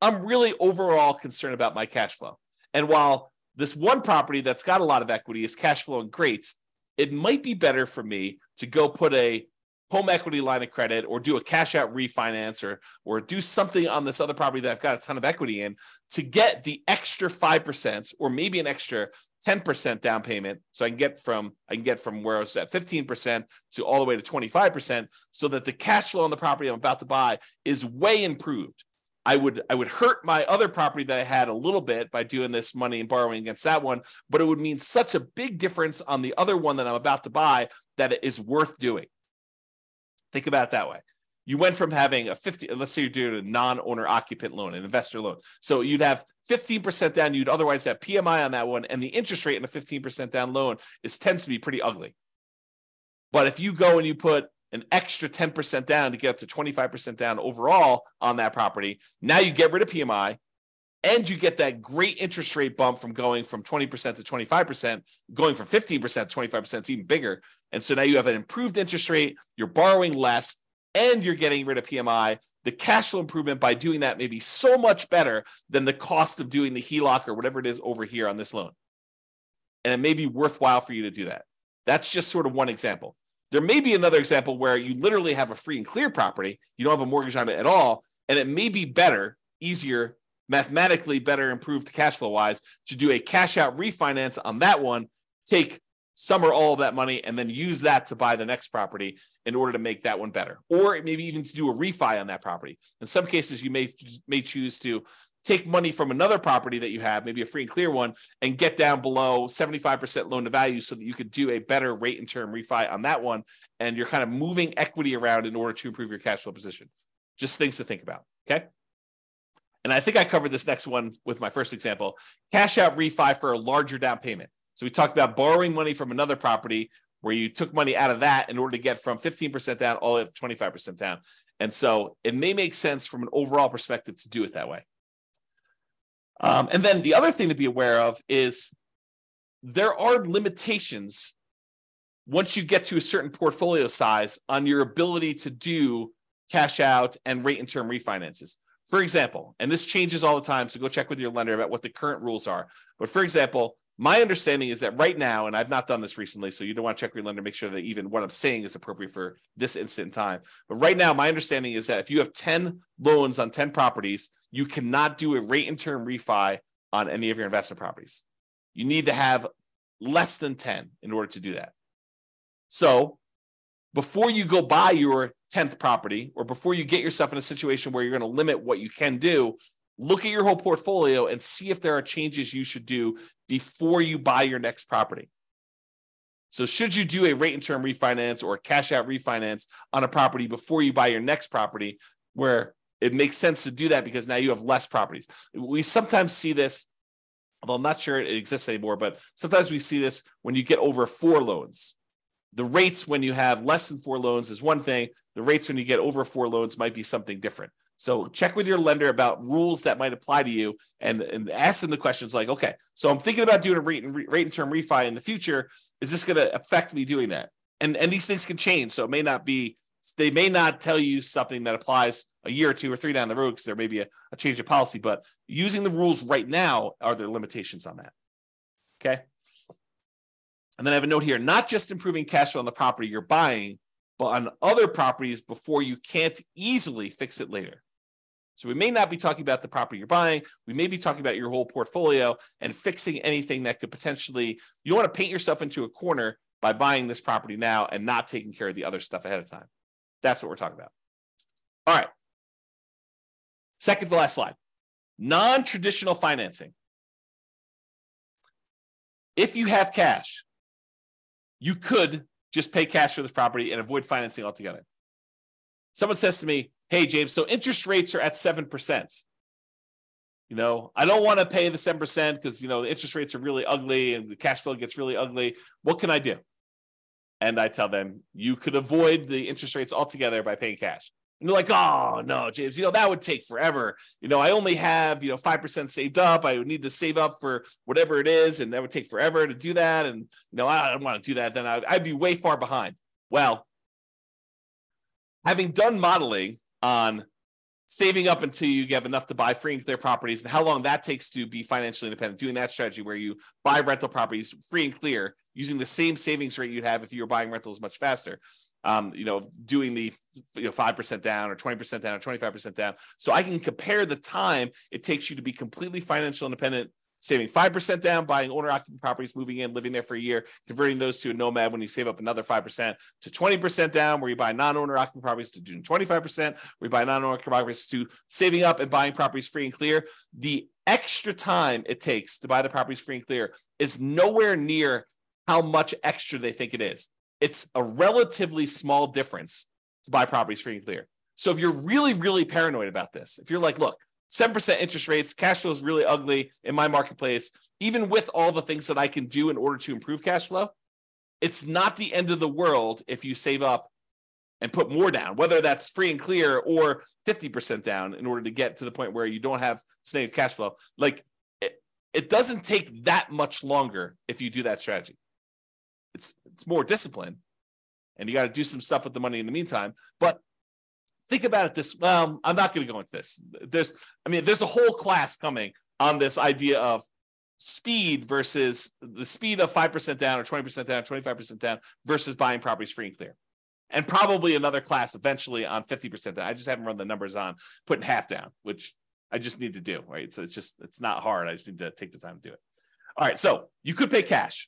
Speaker 2: i'm really overall concerned about my cash flow. And while this one property that's got a lot of equity is cash flowing great it might be better for me to go put a home equity line of credit or do a cash out refinance or or do something on this other property that I've got a ton of equity in to get the extra 5% or maybe an extra 10% down payment so I can get from I can get from where I was at 15% to all the way to 25% so that the cash flow on the property I'm about to buy is way improved. I would I would hurt my other property that I had a little bit by doing this money and borrowing against that one, but it would mean such a big difference on the other one that I'm about to buy that it is worth doing. Think about it that way. You went from having a 50, let's say you're doing a non-owner occupant loan, an investor loan. So you'd have 15% down, you'd otherwise have PMI on that one, and the interest rate in a 15% down loan is tends to be pretty ugly. But if you go and you put an extra 10% down to get up to 25% down overall on that property, now you get rid of PMI and you get that great interest rate bump from going from 20% to 25%, going from 15% to 25% is even bigger. And so now you have an improved interest rate, you're borrowing less, and you're getting rid of PMI. The cash flow improvement by doing that may be so much better than the cost of doing the HELOC or whatever it is over here on this loan. And it may be worthwhile for you to do that. That's just sort of one example. There may be another example where you literally have a free and clear property, you don't have a mortgage on it at all, and it may be better, easier, mathematically better improved cash flow wise to do a cash out refinance on that one, take some or all of that money and then use that to buy the next property in order to make that one better or maybe even to do a refi on that property. In some cases you may may choose to take money from another property that you have maybe a free and clear one and get down below 75% loan to value so that you could do a better rate and term refi on that one. And you're kind of moving equity around in order to improve your cash flow position. Just things to think about okay? And I think I covered this next one with my first example. Cash out refi for a larger down payment. So we talked about borrowing money from another property where you took money out of that in order to get from 15% down all the way up to 25% down. And so it may make sense from an overall perspective to do it that way. Um, and then the other thing to be aware of is there are limitations once you get to a certain portfolio size on your ability to do cash out and rate and term refinances. For example, and this changes all the time, so go check with your lender about what the current rules are. But for example, my understanding is that right now, and I've not done this recently, so you don't want to check your lender, make sure that even what I'm saying is appropriate for this instant in time. But right now, my understanding is that if you have 10 loans on 10 properties, you cannot do a rate and term refi on any of your investment properties. You need to have less than 10 in order to do that. So before you go buy your 10th property or before you get yourself in a situation where you're going to limit what you can do, look at your whole portfolio and see if there are changes you should do before you buy your next property. So, should you do a rate and term refinance or a cash out refinance on a property before you buy your next property, where it makes sense to do that because now you have less properties? We sometimes see this, although I'm not sure it exists anymore, but sometimes we see this when you get over four loans the rates when you have less than four loans is one thing. The rates when you get over four loans might be something different. So check with your lender about rules that might apply to you and, and ask them the questions like, okay, so I'm thinking about doing a rate and, rate and term refi in the future. Is this going to affect me doing that? And, and these things can change. So it may not be, they may not tell you something that applies a year or two or three down the road because there may be a, a change of policy, but using the rules right now, are there limitations on that? Okay. And then I have a note here, not just improving cash flow on the property you're buying, but on other properties before you can't easily fix it later. So we may not be talking about the property you're buying. We may be talking about your whole portfolio and fixing anything that could potentially, you want to paint yourself into a corner by buying this property now and not taking care of the other stuff ahead of time. That's what we're talking about. All right. Second to last slide. Non-traditional financing. If you have cash, you could just pay cash for this property and avoid financing altogether. Someone says to me, Hey, James, so interest rates are at 7%. You know, I don't want to pay the 7% because, you know, the interest rates are really ugly and the cash flow gets really ugly. What can I do? And I tell them, you could avoid the interest rates altogether by paying cash. And they're like, oh, no, James, you know, that would take forever. You know, I only have, you know, 5% saved up. I would need to save up for whatever it is. And that would take forever to do that. And, you know, I don't want to do that. Then I'd, I'd be way far behind. Well, having done modeling on saving up until you have enough to buy free and clear properties and how long that takes to be financially independent, doing that strategy where you buy rental properties free and clear using the same savings rate you'd have if you were buying rentals much faster. Um, you know, doing the you know five percent down or twenty percent down or twenty five percent down, so I can compare the time it takes you to be completely financial independent saving 5% down, buying owner occupied properties, moving in, living there for a year, converting those to a nomad when you save up another 5% to 20% down, where you buy non owner occupied properties to doing 25%, where you buy non owner occupied properties to saving up and buying properties free and clear. The extra time it takes to buy the properties free and clear is nowhere near how much extra they think it is. It's a relatively small difference to buy properties free and clear. So if you're really, really paranoid about this, if you're like, look, 7% interest rates. Cash flow is really ugly in my marketplace. Even with all the things that I can do in order to improve cash flow, it's not the end of the world if you save up and put more down, whether that's free and clear or 50% down in order to get to the point where you don't have negative cash flow. Like it, it doesn't take that much longer if you do that strategy. It's it's more discipline and you got to do some stuff with the money in the meantime. But think about it this well i'm not going to go into this. There's i mean there's a whole class coming on this idea of speed versus the speed of 5% down or 20% down 25% down versus buying properties free and clear. And probably another class eventually on 50% down. I just haven't run the numbers on putting half down which i just need to do right? So it's just it's not hard. I just need to take the time to do it. All right so you could pay cash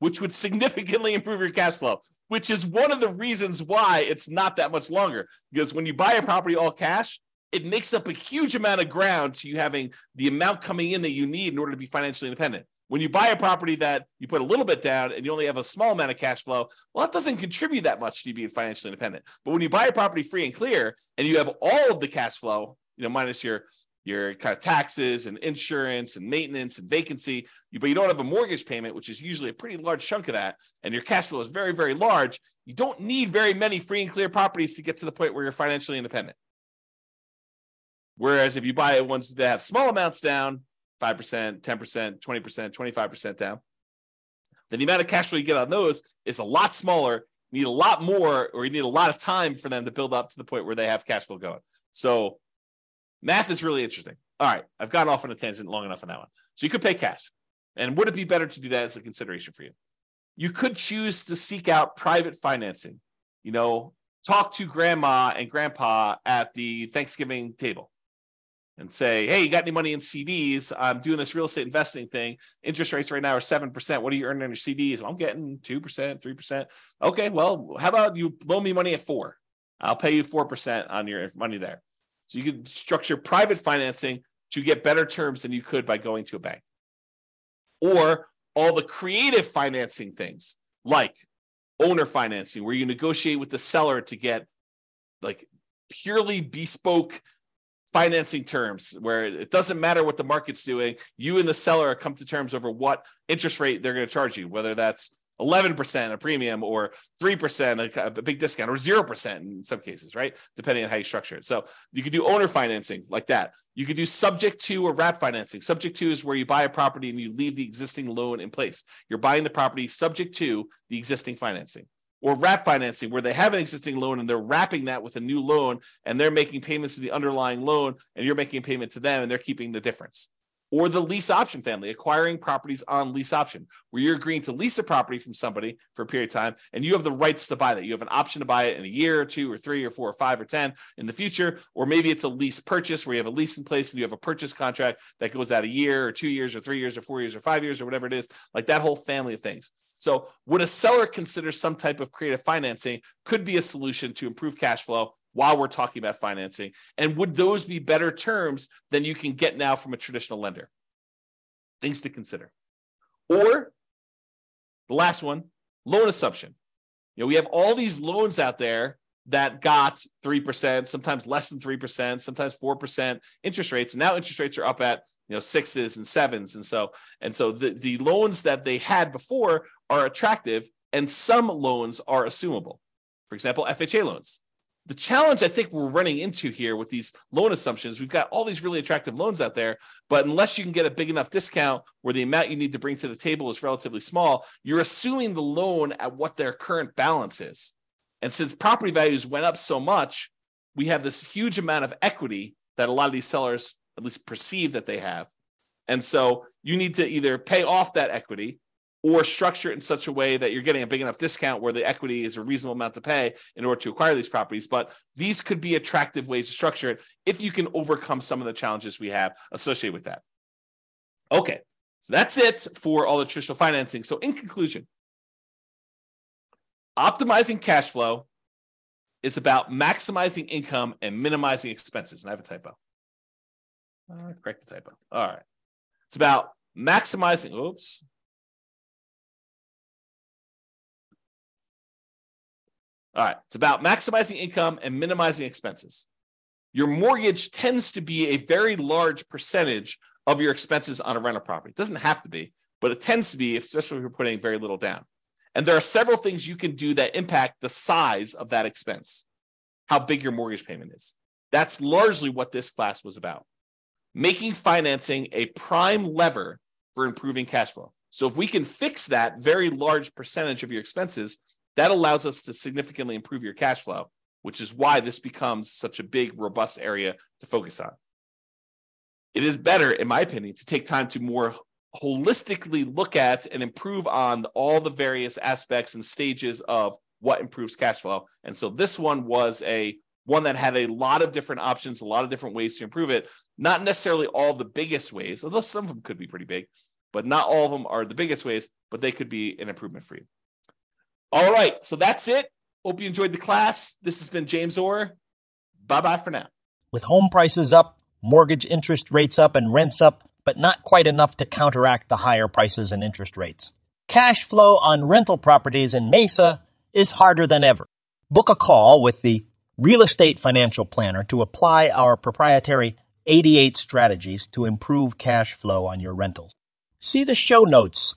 Speaker 2: which would significantly improve your cash flow, which is one of the reasons why it's not that much longer. Because when you buy a property all cash, it makes up a huge amount of ground to you having the amount coming in that you need in order to be financially independent. When you buy a property that you put a little bit down and you only have a small amount of cash flow, well, that doesn't contribute that much to you being financially independent. But when you buy a property free and clear and you have all of the cash flow, you know, minus your your kind of taxes and insurance and maintenance and vacancy, but you don't have a mortgage payment, which is usually a pretty large chunk of that, and your cash flow is very, very large, you don't need very many free and clear properties to get to the point where you're financially independent. Whereas if you buy ones that have small amounts down, 5%, 10%, 20%, 25% down, then the amount of cash flow you get on those is a lot smaller. You need a lot more, or you need a lot of time for them to build up to the point where they have cash flow going. So Math is really interesting. All right, I've gone off on a tangent long enough on that one. So you could pay cash. And would it be better to do that as a consideration for you? You could choose to seek out private financing. You know, talk to grandma and grandpa at the Thanksgiving table and say, hey, you got any money in CDs? I'm doing this real estate investing thing. Interest rates right now are 7%. What are you earning on your CDs? Well, I'm getting 2%, 3%. Okay, well, how about you loan me money at four? I'll pay you 4% on your money there. So you can structure private financing to get better terms than you could by going to a bank. Or all the creative financing things like owner financing, where you negotiate with the seller to get like purely bespoke financing terms where it doesn't matter what the market's doing. You and the seller come to terms over what interest rate they're going to charge you, whether that's 11% a premium or 3% a, a big discount or 0% in some cases, right? Depending on how you structure it. So you could do owner financing like that. You could do subject to or wrap financing. Subject to is where you buy a property and you leave the existing loan in place. You're buying the property subject to the existing financing. Or wrap financing, where they have an existing loan and they're wrapping that with a new loan and they're making payments to the underlying loan and you're making a payment to them and they're keeping the difference or the lease option family, acquiring properties on lease option, where you're agreeing to lease a property from somebody for a period of time and you have the rights to buy that. You have an option to buy it in a year or two or three or four or five or 10 in the future. Or maybe it's a lease purchase where you have a lease in place and you have a purchase contract that goes out a year or two years or three years or four years or five years or whatever it is, like that whole family of things. So, would a seller consider some type of creative financing could be a solution to improve cash flow while we're talking about financing? And would those be better terms than you can get now from a traditional lender? Things to consider. Or the last one, loan assumption. You know, we have all these loans out there that got 3%, sometimes less than 3%, sometimes 4% interest rates. And now interest rates are up at you know sixes and sevens and so and so the, the loans that they had before are attractive and some loans are assumable for example fha loans the challenge i think we're running into here with these loan assumptions we've got all these really attractive loans out there but unless you can get a big enough discount where the amount you need to bring to the table is relatively small you're assuming the loan at what their current balance is and since property values went up so much we have this huge amount of equity that a lot of these sellers at least perceive that they have. And so you need to either pay off that equity or structure it in such a way that you're getting a big enough discount where the equity is a reasonable amount to pay in order to acquire these properties. But these could be attractive ways to structure it if you can overcome some of the challenges we have associated with that. Okay, so that's it for all the traditional financing. So, in conclusion, optimizing cash flow is about maximizing income and minimizing expenses. And I have a typo. Uh, correct the typo. All right. It's about maximizing. Oops. All right. It's about maximizing income and minimizing expenses. Your mortgage tends to be a very large percentage of your expenses on a rental property. It doesn't have to be, but it tends to be, especially if you're putting very little down. And there are several things you can do that impact the size of that expense, how big your mortgage payment is. That's largely what this class was about making financing a prime lever for improving cash flow. So if we can fix that very large percentage of your expenses, that allows us to significantly improve your cash flow, which is why this becomes such a big, robust area to focus on. It is better, in my opinion, to take time to more holistically look at and improve on all the various aspects and stages of what improves cash flow. And so this one was a one that had a lot of different options, a lot of different ways to improve it. Not necessarily all the biggest ways, although some of them could be pretty big, but not all of them are the biggest ways, but they could be an improvement for you. All right, so that's it. Hope you enjoyed the class. This has been James Orr. Bye bye for now.
Speaker 3: With home prices up, mortgage interest rates up, and rents up, but not quite enough to counteract the higher prices and interest rates. Cash flow on rental properties in Mesa is harder than ever. Book a call with the real estate financial planner to apply our proprietary 88 strategies to improve cash flow on your rentals. See the show notes